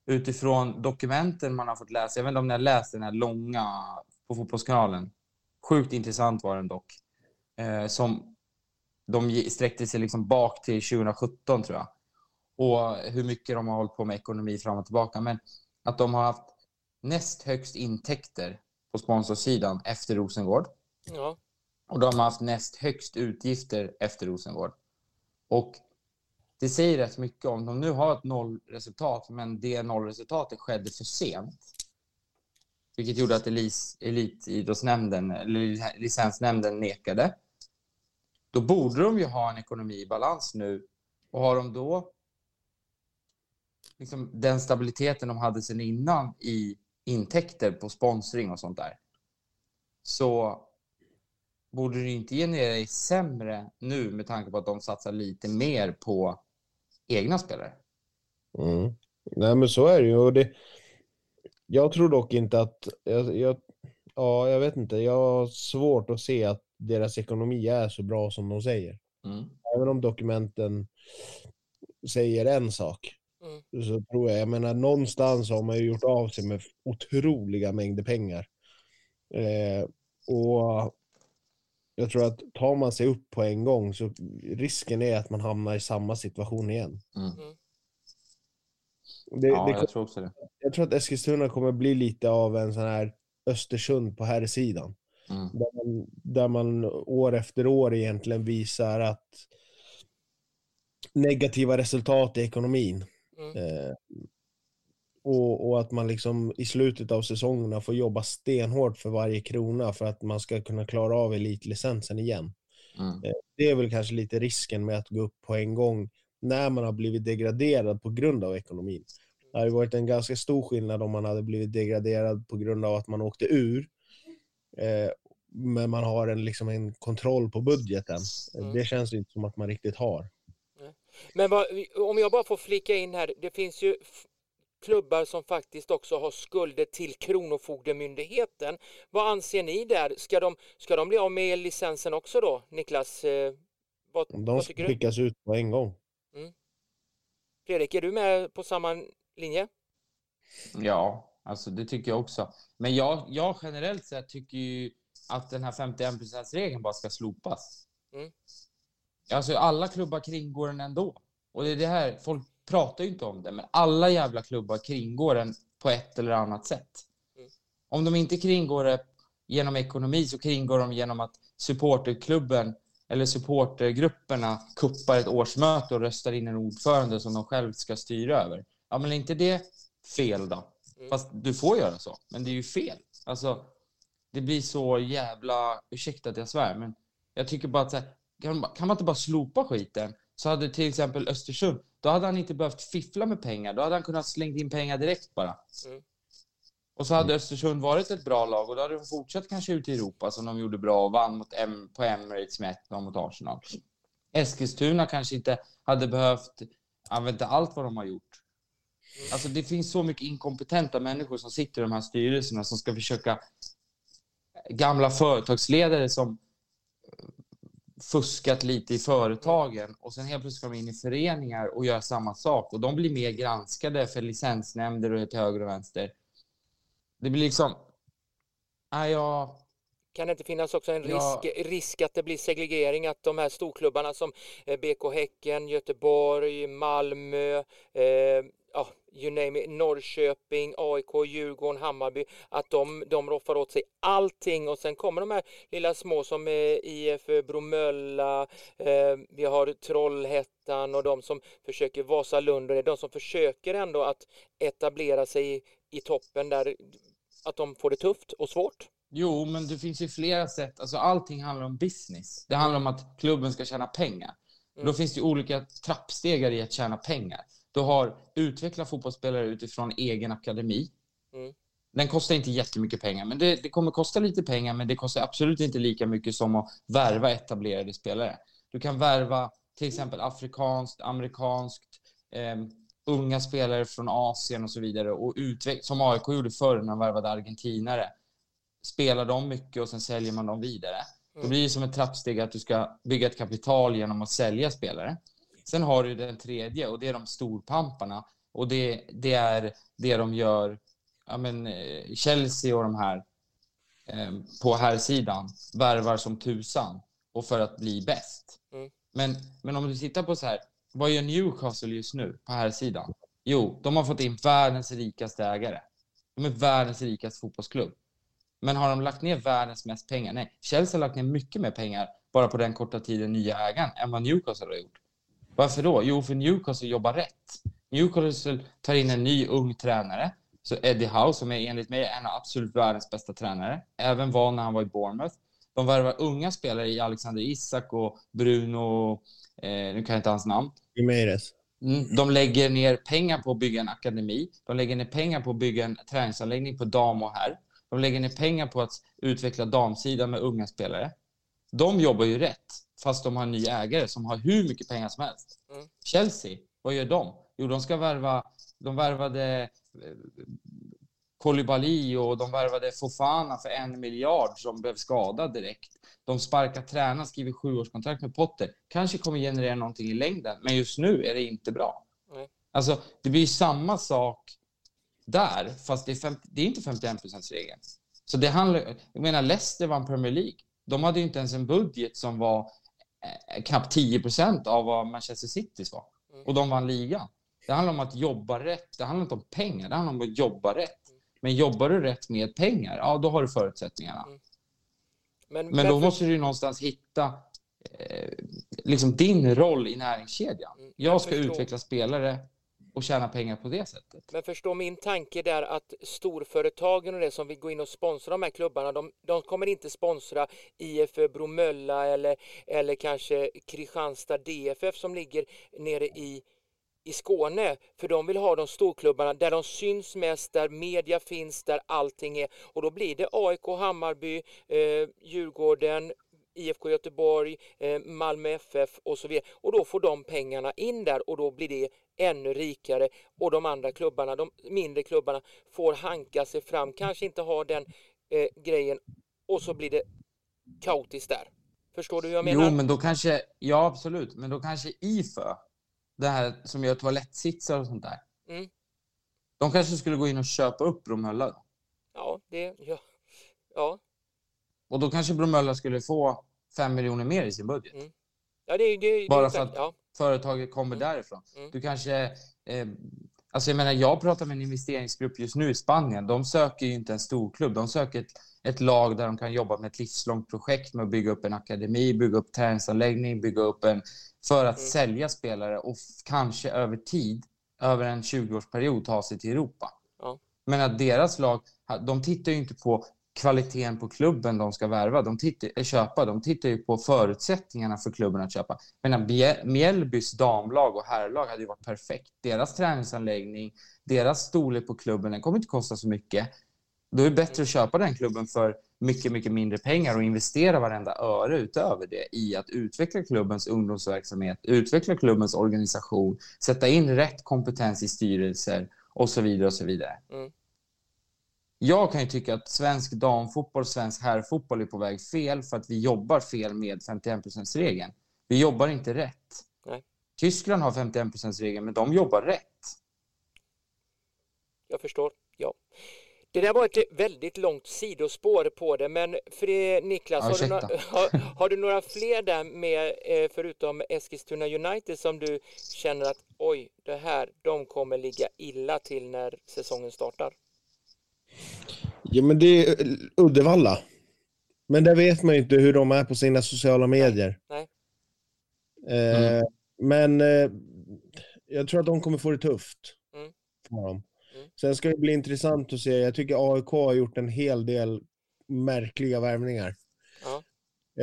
Utifrån dokumenten man har fått läsa, jag vet inte om ni har läst den här långa på Fotbollskanalen. Sjukt intressant var den dock. Eh, som de sträckte sig liksom bak till 2017 tror jag. Och hur mycket de har hållit på med ekonomi fram och tillbaka. Men att de har haft näst högst intäkter på sponsorsidan efter Rosengård. Ja, Och de har haft näst högst utgifter efter Rosengård. Och det säger rätt mycket om de nu har ett nollresultat, men det nollresultatet skedde för sent. Vilket gjorde att elis, Elitidrottsnämnden, eller licensnämnden nekade. Då borde de ju ha en ekonomi i balans nu. Och har de då liksom den stabiliteten de hade sedan innan i intäkter på sponsring och sånt där. Så borde det inte generera i sämre nu med tanke på att de satsar lite mer på egna spelare. Mm. Nej, men så är det ju. Och det, jag tror dock inte att... Jag, jag, ja, jag vet inte. Jag har svårt att se att deras ekonomi är så bra som de säger. Mm. Även om dokumenten säger en sak. Mm. Så tror jag, jag menar någonstans har man ju gjort av sig med otroliga mängder pengar. Eh, och jag tror att tar man sig upp på en gång så risken är att man hamnar i samma situation igen. Mm. Det, Ja, det, jag tror också det. jag tror att Eskilstuna kommer bli lite av en sån här Östersund på här sidan. Mm. Där man, där man år efter år egentligen visar att negativa resultat i ekonomin. Mm. Eh, och, och att man liksom i slutet av säsongerna får jobba stenhårt för varje krona för att man ska kunna klara av elitlicensen igen. Mm. Eh, det är väl kanske lite risken med att gå upp på en gång när man har blivit degraderad på grund av ekonomin. Det hade varit en ganska stor skillnad om man hade blivit degraderad på grund av att man åkte ur. Eh, men man har en, liksom en kontroll på budgeten. Mm. Det känns inte som att man riktigt har. Men vad, om jag bara får flika in här, det finns ju klubbar som faktiskt också har skulder till Kronofogdemyndigheten. Vad anser ni där? Ska de, ska de bli av med licensen också då, Niklas? Eh, vad, De vad tycker du? skickas ut på en gång. Fredrik, är du med på samma linje? Ja, alltså det tycker jag också. Men jag, jag generellt sett tycker ju att den här 51%-regeln bara ska slopas. Mm. Alltså alla klubbar kringgår den ändå. Och det är det här, folk pratar ju inte om det, men alla jävla klubbar kringgår den på ett eller annat sätt. Mm. Om de inte kringgår det genom ekonomi så kringgår de genom att supporterklubben eller supportergrupperna kuppar ett årsmöte och röstar in en ordförande som de själv ska styra över. Ja, men är inte det fel då? Fast du får göra så, men det är ju fel. Alltså, det blir så jävla... Ursäkta att jag svär, men jag tycker bara att så här, kan, man- kan man inte bara slopa skiten? Så hade till exempel Östersund, då hade han inte behövt fiffla med pengar. Då hade han kunnat slänga in pengar direkt bara. Mm. Och så hade Östersund varit ett bra lag och då hade de fortsatt kanske ut i Europa som de gjorde bra och vann mot M på Emirates med 1 mot Arsenal. Eskilstuna kanske inte hade behövt använda allt vad de har gjort. Alltså det finns så mycket inkompetenta människor som sitter i de här styrelserna som ska försöka gamla företagsledare som fuskat lite i företagen och sen helt plötsligt ska de in i föreningar och göra samma sak och de blir mer granskade för licensnämnder och till höger och vänster. Det blir liksom... Nej, jag... Kan det inte finnas också en risk, Ja. risk att det blir segregering, att de här storklubbarna som eh, BK Häcken, Göteborg, Malmö, eh, ja, you name it, Norrköping, AIK, Djurgården, Hammarby, att de, de roffar åt sig allting och sen kommer de här lilla små som eh, IF Bromölla, eh, vi har Trollhättan och de som försöker Vasalund och de som försöker ändå att etablera sig i, i toppen där att de får det tufft och svårt. Jo, men det finns ju flera sätt. Alltså allting handlar om business. Det handlar om att klubben ska tjäna pengar. Mm. Då finns det olika trappstegar i att tjäna pengar. Du har utveckla fotbollsspelare utifrån egen akademi. Mm. Den kostar inte jättemycket pengar, men det, det kommer kosta lite pengar, men det kostar absolut inte lika mycket som att värva etablerade spelare. Du kan värva till exempel afrikanskt, amerikanskt, eh, unga spelare från Asien och så vidare och utveck- som AIK gjorde förr när de värvade argentinare. Spelar de mycket och sen säljer man dem vidare. Då blir det som ett trappsteg att du ska bygga ett kapital genom att sälja spelare. Sen har du den tredje och det är de storpamparna och det, det är det de gör, ja men eh, Chelsea och de här eh, på här sidan värvar som tusan och för att bli bäst. Mm. Men, men om du tittar på så här, vad gör Newcastle just nu på här sidan? Jo, de har fått in världens rikaste ägare. De är världens rikaste fotbollsklubb. Men har de lagt ner världens mest pengar? Nej, Chelsea har lagt ner mycket mer pengar bara på den korta tiden nya ägaren än vad Newcastle har gjort. Varför då? Jo, för Newcastle jobbar rätt. Newcastle tar in en ny ung tränare, så Eddie Howe, som är enligt mig en av absolut världens bästa tränare, även var när han var i Bournemouth. De värvar unga spelare i Alexander Isak och Bruno, nu kan jag inte hans namn, Jiménez. Mm, De lägger ner pengar på att bygga en akademi. De lägger ner pengar på att bygga en träningsanläggning på dam och herr. De lägger ner pengar på att utveckla damsidan med unga spelare. De jobbar ju rätt, fast de har en ny ägare som har hur mycket pengar som helst. Mm. Chelsea, vad gör de? Jo, de ska värva... De värvade... eh, Koulibaly och de värvade Fofana för en miljard som blev skadad direkt. De sparkar tränaren, skriver sjuårskontrakt med Potter. Kanske kommer generera någonting i längden, men just nu är det inte bra. Nej. Alltså, det blir samma sak där, fast det är, 50, det är inte 51% regeln. Så det handlar, jag menar, Leicester vann Premier League. De hade ju inte ens en budget som var eh, knappt 10% av vad Manchester Citys var. Mm. Och de vann ligan. Det handlar om att jobba rätt. Det handlar inte om pengar, det handlar om att jobba rätt. Men jobbar du rätt med pengar, ja, då har du förutsättningarna. Mm. Men, Men då för- måste du någonstans hitta eh, liksom din roll i näringskedjan. Mm, Jag ska förstår. utveckla spelare och tjäna pengar på det sättet. Men förstå min tanke där att storföretagen och det som vill gå in och sponsra de här klubbarna, de, de kommer inte sponsra IF Bromölla eller, eller kanske Kristianstad DFF som ligger nere i, i Skåne. För de vill ha de storklubbarna där de syns mest, där media finns, där allting är. Och då blir det AIK, Hammarby, eh, Djurgården, IFK Göteborg, eh, Malmö FF och så vidare. Och då får de pengarna in där och då blir det ännu rikare och de andra klubbarna, de mindre klubbarna får hanka sig fram, kanske inte ha den eh, grejen och så blir det kaotiskt där. Förstår du hur jag menar? Jo, men då kanske, ja absolut, men då kanske IFÖ, det här som gör toalettsitsar och sånt där. Mm. De kanske skulle gå in och köpa upp Bromölla. då. Ja, det, ja, ja, Och då kanske Bromölla skulle få fem miljoner mer i sin budget. Mm. ja det, det, Bara det, för att- ja, Företaget kommer Mm. därifrån. Mm. Du kanske... Eh, alltså jag menar, jag pratar med en investeringsgrupp just nu i Spanien. De söker ju inte en storklubb. De söker ett, ett lag där de kan jobba med ett livslångt projekt med att bygga upp en akademi, bygga upp träningsanläggning, bygga upp en... För att Mm. sälja spelare och kanske över tid, över en 20-årsperiod, ta sig till Europa. Ja. Men att deras lag, de tittar ju inte på kvaliteten på klubben de ska värva, de tittar, eh, köpa. De tittar ju på förutsättningarna för klubben att köpa. Bje- Mjällbys damlag och herrlag hade ju varit perfekt. Deras träningsanläggning, deras storlek på klubben, den kommer inte kosta så mycket. Då är det bättre att köpa den klubben för mycket, mycket mindre pengar och investera varenda öre utöver det i att utveckla klubbens ungdomsverksamhet, utveckla klubbens organisation, sätta in rätt kompetens i styrelser och så vidare och så vidare. Mm. Jag kan ju tycka att svensk damfotboll och svensk herrfotboll är på väg fel för att vi jobbar fel med 51%-regeln. Vi jobbar inte rätt. Nej. Tyskland har 51%-regeln, men de jobbar rätt. jag förstår. Ja. Det där var ett väldigt långt sidospår på det, men för det, Niklas, har, du några, har, har du några fler där med, eh, förutom Eskilstuna United, som du känner att oj, det här, de kommer ligga illa till när säsongen startar? Ja, men det är eh, Uddevalla. Men där vet man ju inte hur de är på sina sociala medier. nej. Eh, Mm. Men eh, jag tror att de kommer få det tufft. Mm. För dem. Sen ska det bli intressant att se. Jag tycker AIK har gjort en hel del märkliga värvningar. Ja.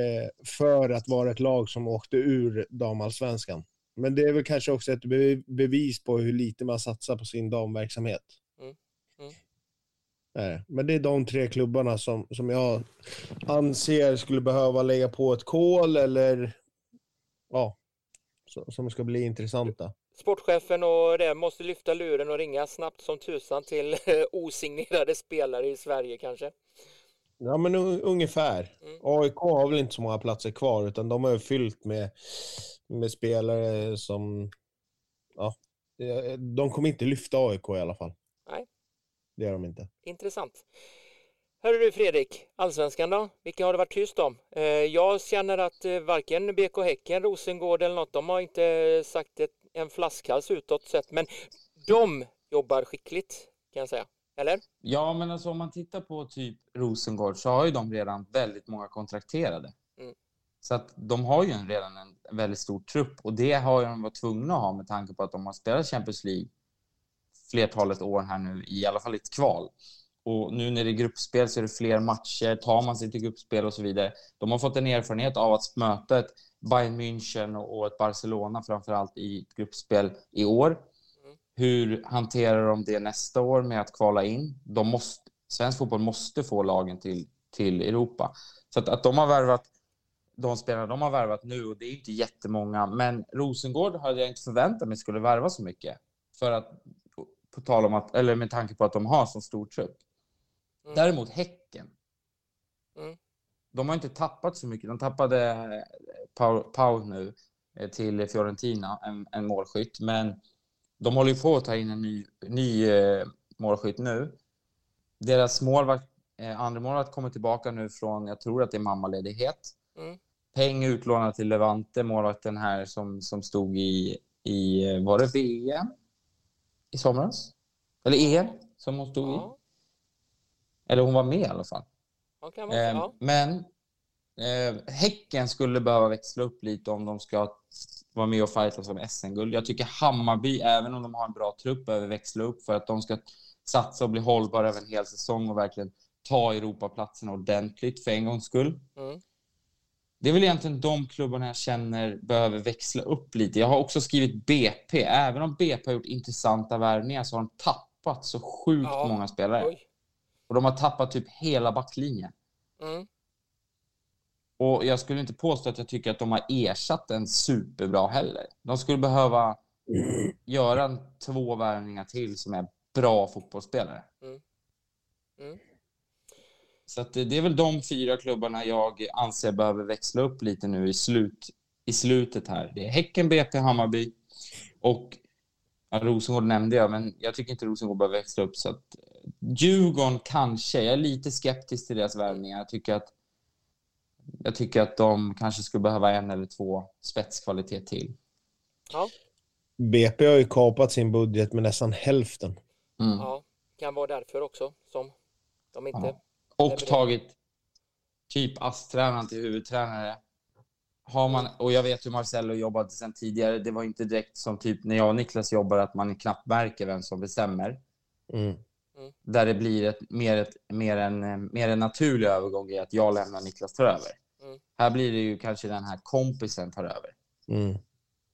Eh, för att vara ett lag som åkte ur damallsvenskan. Men det är väl kanske också ett be- bevis på hur lite man satsar på sin damverksamhet. Mm. Mm. Nej, Men det är de tre klubbarna som, som jag anser skulle behöva lägga på ett kol eller ja, som ska bli intressanta. Sportchefen och det måste lyfta luren och ringa snabbt som tusan till eh, osignerade spelare i Sverige kanske. Ja, men un, ungefär. Mm. AIK har väl inte så många platser kvar, utan de har ju fyllt med, med spelare som... Ja, eh, de kommer inte lyfta AIK i alla fall. Nej. Det gör de inte. Intressant. Hörru du Fredrik, Allsvenskan då? Vilka har det varit tyst om? Eh, jag känner att varken BK Häcken, Rosengård eller något, de har inte sagt ett, en flaskhals utåt sett, men de jobbar skickligt kan jag säga. Eller? Ja, men alltså om man tittar på typ Rosengård så har ju de redan väldigt många kontrakterade. Mm. Så att de har ju redan en väldigt stor trupp och det har de varit tvungna att ha med tanke på att de har spelat Champions League flertalet år här nu, i alla fall i ett kval. Och nu när det är gruppspel så är det fler matcher, tar man sig till gruppspel och så vidare. De har fått en erfarenhet av att möta ett Bayern München och ett Barcelona framför allt i ett gruppspel i år. Mm. Hur hanterar de det nästa år med att kvala in? De måste, svensk fotboll måste få lagen till, till Europa. Så att, att de har värvat de spelarna de har värvat nu, och det är inte jättemånga, men Rosengård hade jag inte förväntat mig skulle värva så mycket. För att, på tal om att, eller med tanke på att de har så stor trupp. Mm. Däremot Häcken. Mm. De har inte tappat så mycket. De tappade Pau, Pau nu eh, till Fiorentina, en, en målskytt. Men de håller ju på att ta in en ny, ny eh, målskytt nu. Deras målvakt, eh, andra målvakt kommer tillbaka nu från, jag tror att det är mammaledighet. Mm. Peng utlånad till Levante, målvakten här som, som stod i, i, eh, var det VM i somras? Eller EM som hon stod i? Ja, Eller hon var med i alla fall. säga. Eh, Ja. Men eh, Häcken skulle behöva växla upp lite om de ska vara med och fightas om SM-guld. Jag tycker Hammarby, även om de har en bra trupp, behöver växla upp för att de ska satsa och bli hållbara över en hel säsong och verkligen ta Europaplatsen ordentligt för en gångs skull. Mm. Det är väl egentligen de klubbarna jag känner behöver växla upp lite. Jag har också skrivit BP. Även om BP har gjort intressanta värvningar så har de tappat så sjukt Ja. många spelare. Oj. Och de har tappat typ hela backlinjen. Mm. Och jag skulle inte påstå att jag tycker att de har ersatt en superbra heller. De skulle behöva göra en, två värvningar till som är bra fotbollsspelare. Mm. Mm. Så det, det är väl de fyra klubbarna jag anser behöver växla upp lite nu i, slut, i slutet här. Det är Häcken, BP, Hammarby och ja, Rosengård nämnde jag, men jag tycker inte Rosengård behöver växla upp. Så att, Djurgården kanske. Jag är lite skeptisk till deras värvningar. Jag tycker att jag tycker att de kanske skulle behöva en eller två spetskvalitet till. BP har ju kapat sin budget med nästan hälften. Mm. Ja, kan vara därför också som de inte... Ja. Och tagit typ ASS-tränaren till huvudtränare. Har man, och jag vet hur Marcello jobbade sen tidigare. Det var inte direkt som typ när jag och Niklas jobbar att man knappt märker vem som bestämmer. Mm. Där det blir ett, mer, ett, mer, en, mer en naturlig övergång i att jag lämnar Niklas tar över. Mm. Här blir det ju kanske den här kompisen tar över. Mm.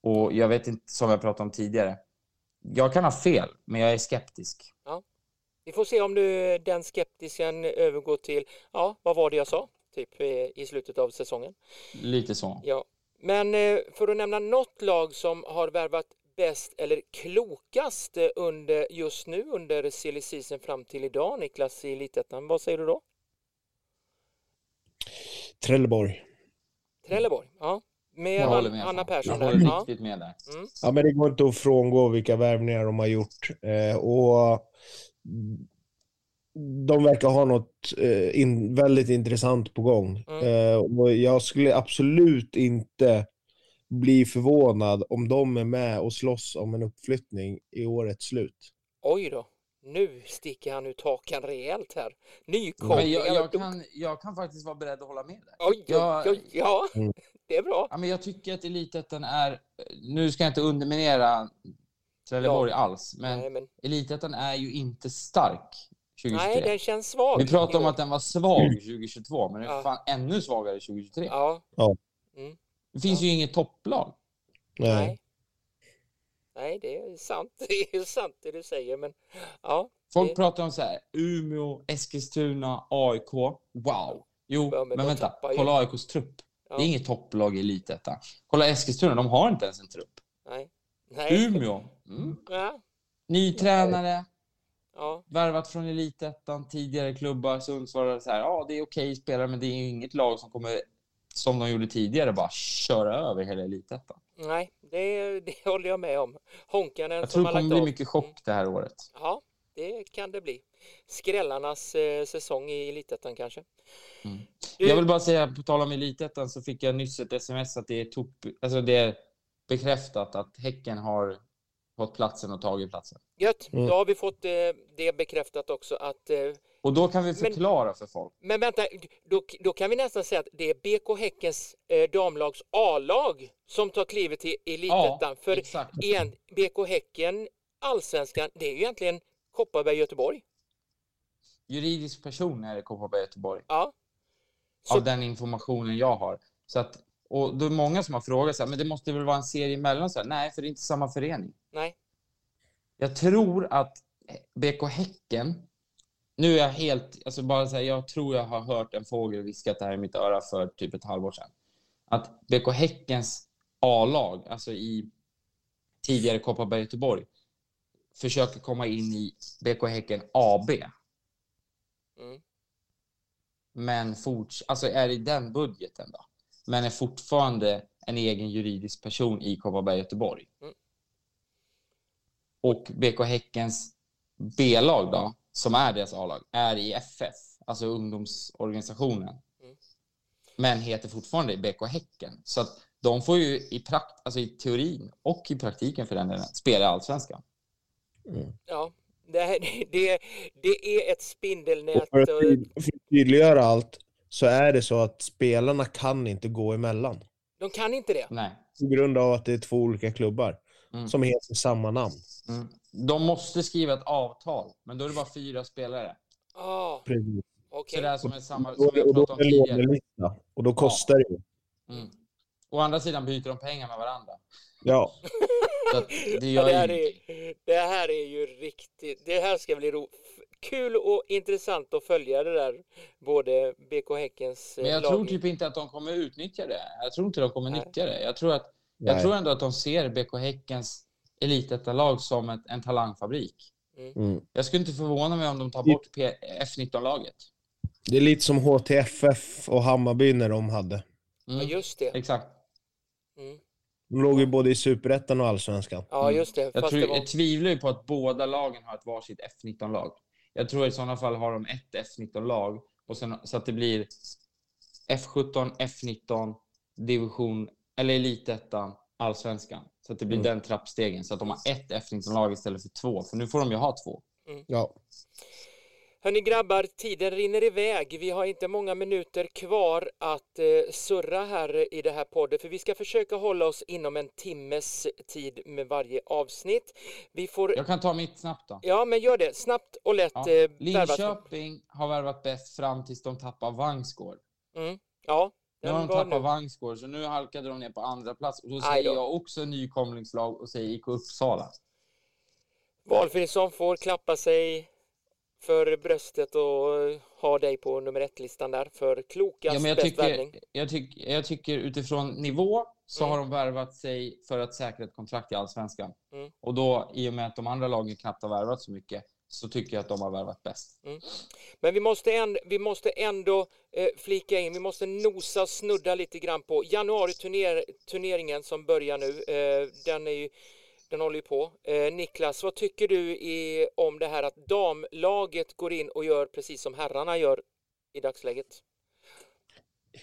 Och jag vet inte, som jag pratade om tidigare. Jag kan ha fel, men jag är skeptisk. Vi får se om du, den skeptisen övergår till, ja, vad var det jag sa? Typ eh, i slutet av säsongen. Lite så. Ja, men eh, för att nämna något lag som har värvat bäst eller klokast eh, under just nu under silly season fram till idag, Niklas i Elitettan. Vad säger du då? Trelleborg. Trelleborg, ja. Med Jag håller Anna, med. Anna. Persson Jag håller riktigt med där. Mm. Ja, men det går inte att frångå vilka värvningar de har gjort. Eh, och de verkar ha något eh, in, väldigt intressant på gång. Mm. Eh, och jag skulle absolut inte bli förvånad om de är med och slåss om en uppflyttning i årets slut. Oj då, nu sticker han ut hakan rejält här. Men Nykomlingar. jag, jag, kan, jag kan faktiskt vara beredd att hålla med där. Oj, oj, jag- oj, ja, Mm. det är bra. Ja, men jag tycker att Elitettan är... Nu ska jag inte underminera Trelleborg alls, men Nej, men, Elitettan är ju inte stark 2023. nej, den känns svag. Vi pratade om att den var svag 2022, men den är Ja. fan ännu svagare 2023. Ja. Ja. Mm. Det finns ju inget topplag. Nej. Nej. Nej, det är sant. Det är sant det du säger, men ja. Folk Det- pratar om så här, Umeå, Eskilstuna, AIK. Wow! Jo, Ja, men men, vänta. tappar ju. Kolla AIKs trupp. ja. Det är inget topplag i Elitettan. Kolla Eskilstuna, de har inte ens en trupp. Nej. Nej. Umeå, mm. Ja. ny tränare, Ja. värvat från Elitettan, tidigare klubbar, Sundsvall. Så här, ja, det är okej spelare, men det är ju inget lag som kommer, som de gjorde tidigare, bara köra över hela Elitettan. Nej, det, det håller jag med om. Honkanen Jag tror det kommer bli mycket chock det här året. Ja, det kan det bli. Skrällarnas eh, säsong i Elitettan kanske. Mm. Du- Jag vill bara säga, på tal om Elitettan, så fick jag nyss ett sms att det är, top, alltså det är bekräftat att Häcken har fått platsen och tagit platsen. Gött, Mm. då har vi fått eh, det bekräftat också att eh, Och då kan vi förklara för folk. Men vänta, då, då kan vi nästan säga att det är BK Häckens eh, damlags A-lag som tar klivet till Elitettan. för exakt. igen, BK Häcken, allsvenskan, det är ju egentligen Kopparberg-Göteborg. Juridisk person är det Kopparberg Göteborg. Ja. Så, Av den informationen jag har. Så att, och det är många som har frågat så här, men det måste väl vara en serie emellan? Så här, Nej, för det är inte samma förening. Jag tror att BK Häcken, nu är jag helt, alltså bara här, jag tror jag har hört en fågel viskat det här i mitt öra för typ ett halvår sedan. Att BK Häckens A-lag, alltså i tidigare Kopparberg Göteborg, försöker komma in i BK Häcken AB. Mm. Men forts alltså är i den budgeten då. Men är fortfarande en egen juridisk person i Kopparberg Göteborg. Mm. Och BK Häckens B-lag då, som är deras A-lag, är i FF, alltså ungdomsorganisationen. Mm. Men heter fortfarande BK Häcken. Så att de får ju i, prakt alltså i teorin och i praktiken för den delen spela Allsvenskan. Ja, det, det, det är ett spindelnät. Och för att tydliggöra allt så är det så att spelarna kan inte gå emellan. De kan inte det. Nej. På grund av att det är två olika klubbar Mm. som heter samma namn. Mm. De måste skriva ett avtal, men då är det bara fyra spelare. Ah, Precis. okej. Så det är som är samma, Och som då, vi har pratat om det tidigare. Och då kostar det ju. Mm. Å andra sidan byter de pengar med varandra. Ja. Det Ja, det, här är, det här är ju riktigt... Det här ska bli ro, kul och intressant att följa det där. Både BK Häckens eh, Men jag lag- tror typ inte att de kommer utnyttja det. Jag tror inte de kommer Nej. nyttja det. Jag tror, att, jag tror ändå att de ser BK Häckens elitettarlag som ett, en talangfabrik. Mm. Jag skulle inte förvåna mig om de tar bort P- F19-laget. Det är lite som HTFF och Hammarby när de hade. Ja, Mm. just det. Exakt. Mm. De låg ju både i Superettan och Allsvenskan. Ja, just det. Mm. Jag, Fast tror, det var... jag tvivlar ju på att båda lagen har ett varsitt F19-lag. Jag tror i sådana fall har de ett F19-lag och sen, så att det blir F17, F19, division eller elitettan, allsvenskan. Så att det blir Mm. den trappstegen. Så att de har ett F19-lag istället för två. För nu får de ju ha två. Ja. Hörni grabbar, tiden rinner iväg. Vi har inte många minuter kvar att eh, surra här i det här podden, för vi ska försöka hålla oss inom en timmes tid med varje avsnitt. Vi får... Jag kan ta mitt snabbt då. Ja, men gör det. Snabbt och lätt. Ja. eh, värvat. Linköping har värvat bäst fram tills de tappar Vangsgård. Mm. Ja, Nu har de tappat. Vangsgård, så nu halkade de ner på andra plats. Och då säger då. jag också nykomlingslag och säger IK Uppsala. Valfridsson får klappa sig för bröstet och ha dig på nummer ett-listan där för klokast, Ja, men jag, bäst tycker, värvning. jag, tyck, jag tycker utifrån nivå så Mm. har de värvat sig för att säkra ett kontrakt i Allsvenskan. Mm. Och då, i och med att de andra lagen knappt har värvat så mycket, så tycker jag att de har värvat bäst. Men vi måste, änd- vi måste ändå eh, flika in, vi måste nosa snudda lite grann på januari-turneringen som börjar nu. Eh, den, är ju, den håller ju på. Eh, Niklas, vad tycker du i, om det här att damlaget går in och gör precis som herrarna gör i dagsläget?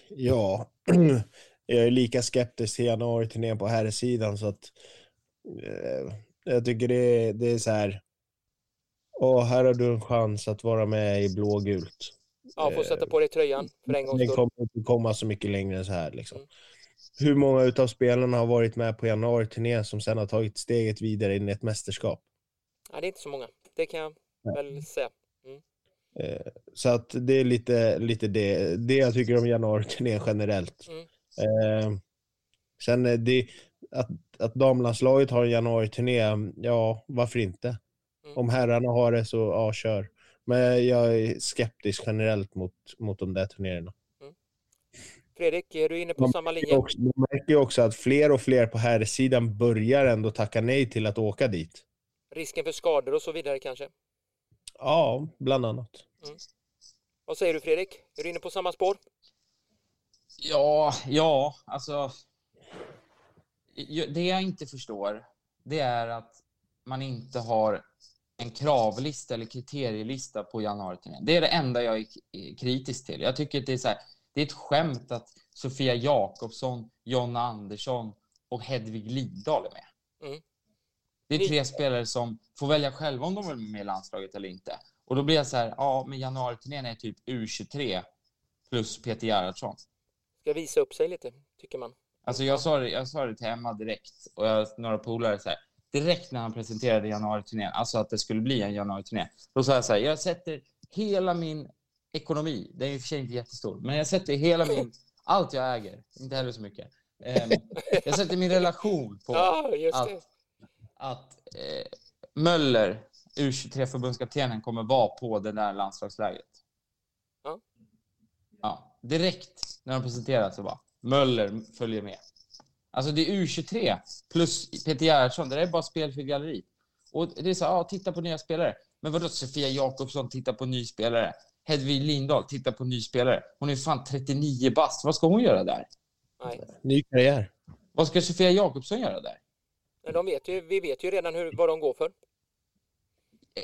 Ja, jag är lika skeptisk till januari-turnén på här sidan så att eh, jag tycker det är, det är så här. Åh, här har du en chans att vara med i blågult. Ja, får sätta på dig tröjan för en gångs Det skull. kommer inte komma så mycket längre än så här liksom. Mm. Hur många utav spelarna har varit med på januari-turnén som sen har tagit steget vidare in i ett mästerskap? Ja, det är inte så många, det kan jag väl säga. Eh, Så att det är lite, lite det, det jag tycker om januari-turnén generellt. Mm. Eh, sen är det, att, att damlandslaget har en januari-turné, ja, varför inte? Mm. Om herrarna har det så, ja, kör. Men jag är skeptisk generellt mot, mot de där turneringarna. Fredrik, är du inne på Man samma linje? också- Man märker ju också att fler och fler på här sidan börjar ändå tacka nej till att åka dit. Risken för skador och så vidare kanske? Ja, bland annat. Vad säger du Fredrik? Är du inne på samma spår? Ja, ja, alltså. Det jag inte förstår, det är att man inte har en kravlista eller kriterielista på januariturnén. Det är det enda jag är k- kritisk till. Jag tycker att det är så här, det är ett skämt att Sofia Jakobsson, Jonna Andersson och Hedvig Lidahl är med. Mm. Det är tre spelare som får välja själva om de vill med i landslaget eller inte. Och då blir jag så här, ja, men januariturnén är typ U23 plus Peter Gerhardsson. Ska visa upp sig lite, tycker man. Alltså jag sa det, jag sa det till Emma direkt och jag några polare så här. Direkt när han presenterade januariturnén, alltså att det skulle bli en januariturné. Då sa jag så här, jag sätter hela min ekonomi, det är i och för sig inte jättestor, men jag sätter hela min, allt jag äger, inte heller så mycket. Ehm, jag sätter min relation på Ja, att, att eh, Möller, U23-förbundskaptenen, kommer vara på det där landslagslägret. Ja. Ja, direkt när de presenterat så bara, Möller följer med. Alltså det är U23 plus Peter Gerhardsson, det där är bara spel för galleriet. Och det är så ja, titta på nya spelare. Men vadå Sofia Jakobsson, titta på ny spelare? Hedvig Lindahl, titta på ny spelare. Hon är fan 39 bast. Vad ska hon göra där? Nej. Ny karriär. Vad ska Sofia Jakobsson göra där? Men de vet ju, vi vet ju redan hur, vad de går för.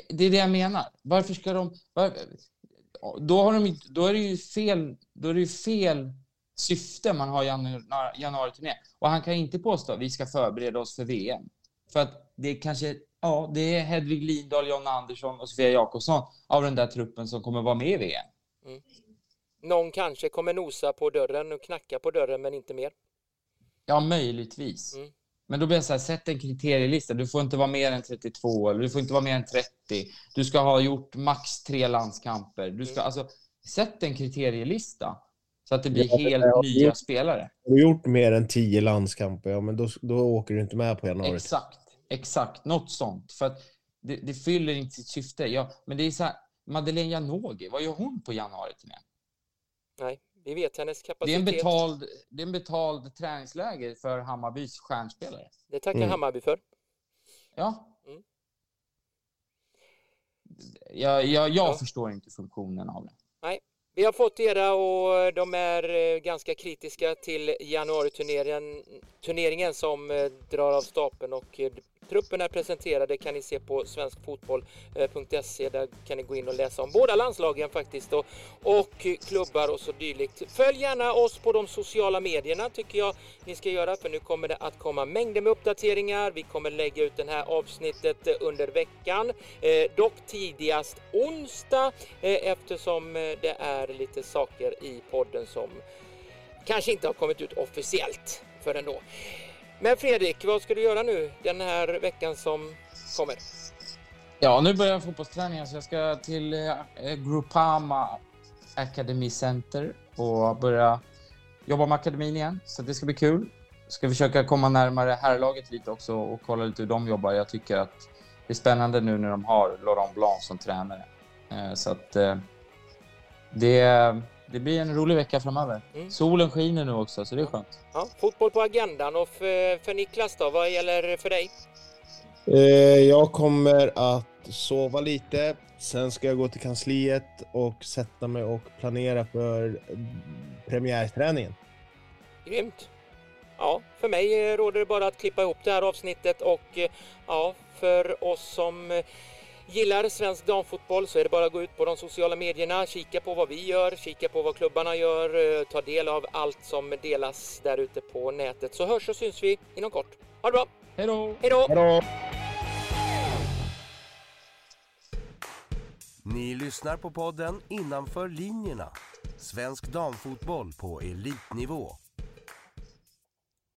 Det är det jag menar. Varför ska de... Var, då, har de då är det ju fel, då är det ju fel syfte man har i januari, januari-turné. Och han kan inte påstå att vi ska förbereda oss för VM. För att det är kanske, ja, det är Hedvig Lindahl, Jonna Andersson och Sofia Jakobsson av den där truppen som kommer vara med i VM. Någon kanske kommer nosa på dörren och knacka på dörren men inte mer. Ja, möjligtvis. Mm. Men då blir jag så här, sätt en kriterielista. Du får inte vara mer än 32 eller du får inte vara mer än 30. Du ska ha gjort max tre landskamper. Du ska, Mm. alltså, sätt en kriterielista så att det blir Ja, helt ja, nya spelare. Har du gjort mer än tio landskamper, ja men då, då åker du inte med på januari. Exakt, exakt. Något sånt. För att det, det fyller inte sitt syfte. Ja, men det är så här, Madeleine Janogy, vad gör hon på januari-turnén? Nej, vi vet hennes Det är, kapacitet. en betald, det är en betald träningsläger för Hammarbys stjärnspelare. Det tackar Mm. Hammarby för. Ja. Mm. Jag, jag, jag Ja. förstår inte funktionen av det. Vi har fått era och de är eh, ganska kritiska till januariturneringen turneringen som eh, drar av stapeln och eh, truppen är presenterade kan ni se på svenskfotboll.se. Där kan ni gå in och läsa om båda landslagen faktiskt och, och klubbar och så dylikt. Följ gärna oss på de sociala medierna tycker jag ni ska göra för nu kommer det att komma mängder med uppdateringar. Vi kommer lägga ut det här avsnittet eh, under veckan, eh, dock tidigast onsdag eh, eftersom eh, det är lite saker i podden som kanske inte har kommit ut officiellt förrän då. Men Fredrik, vad ska du göra nu den här veckan som kommer? Ja, nu börjar fotbollsträningen så alltså, jag ska till eh, Groupama Academy Center och börja jobba med akademin igen. Så det ska bli kul. Ska försöka komma närmare herrlaget lite också och kolla lite hur de jobbar. Jag tycker att det är spännande nu när de har Laurent Blanc som tränare. Eh, så att eh, det, det blir en rolig vecka framöver. Mm. Solen skiner nu också, så det är skönt. Ja, fotboll på agendan och för, för Niklas då, vad gäller för dig? Eh, jag kommer att sova lite. Sen ska jag gå till kansliet och sätta mig och planera för premiärträningen. Grymt! Ja, för mig råder det bara att klippa ihop det här avsnittet och eh, ja, för oss som eh, gillar svensk damfotboll så är det bara att gå ut på de sociala medierna, kika på vad vi gör, kika på vad klubbarna gör, eh, ta del av allt som delas där ute på nätet. Så hörs och syns vi inom kort. Ha det bra! Hej då! Hej då! Hej då! Ni lyssnar på podden Innanför linjerna. Svensk damfotboll på elitnivå.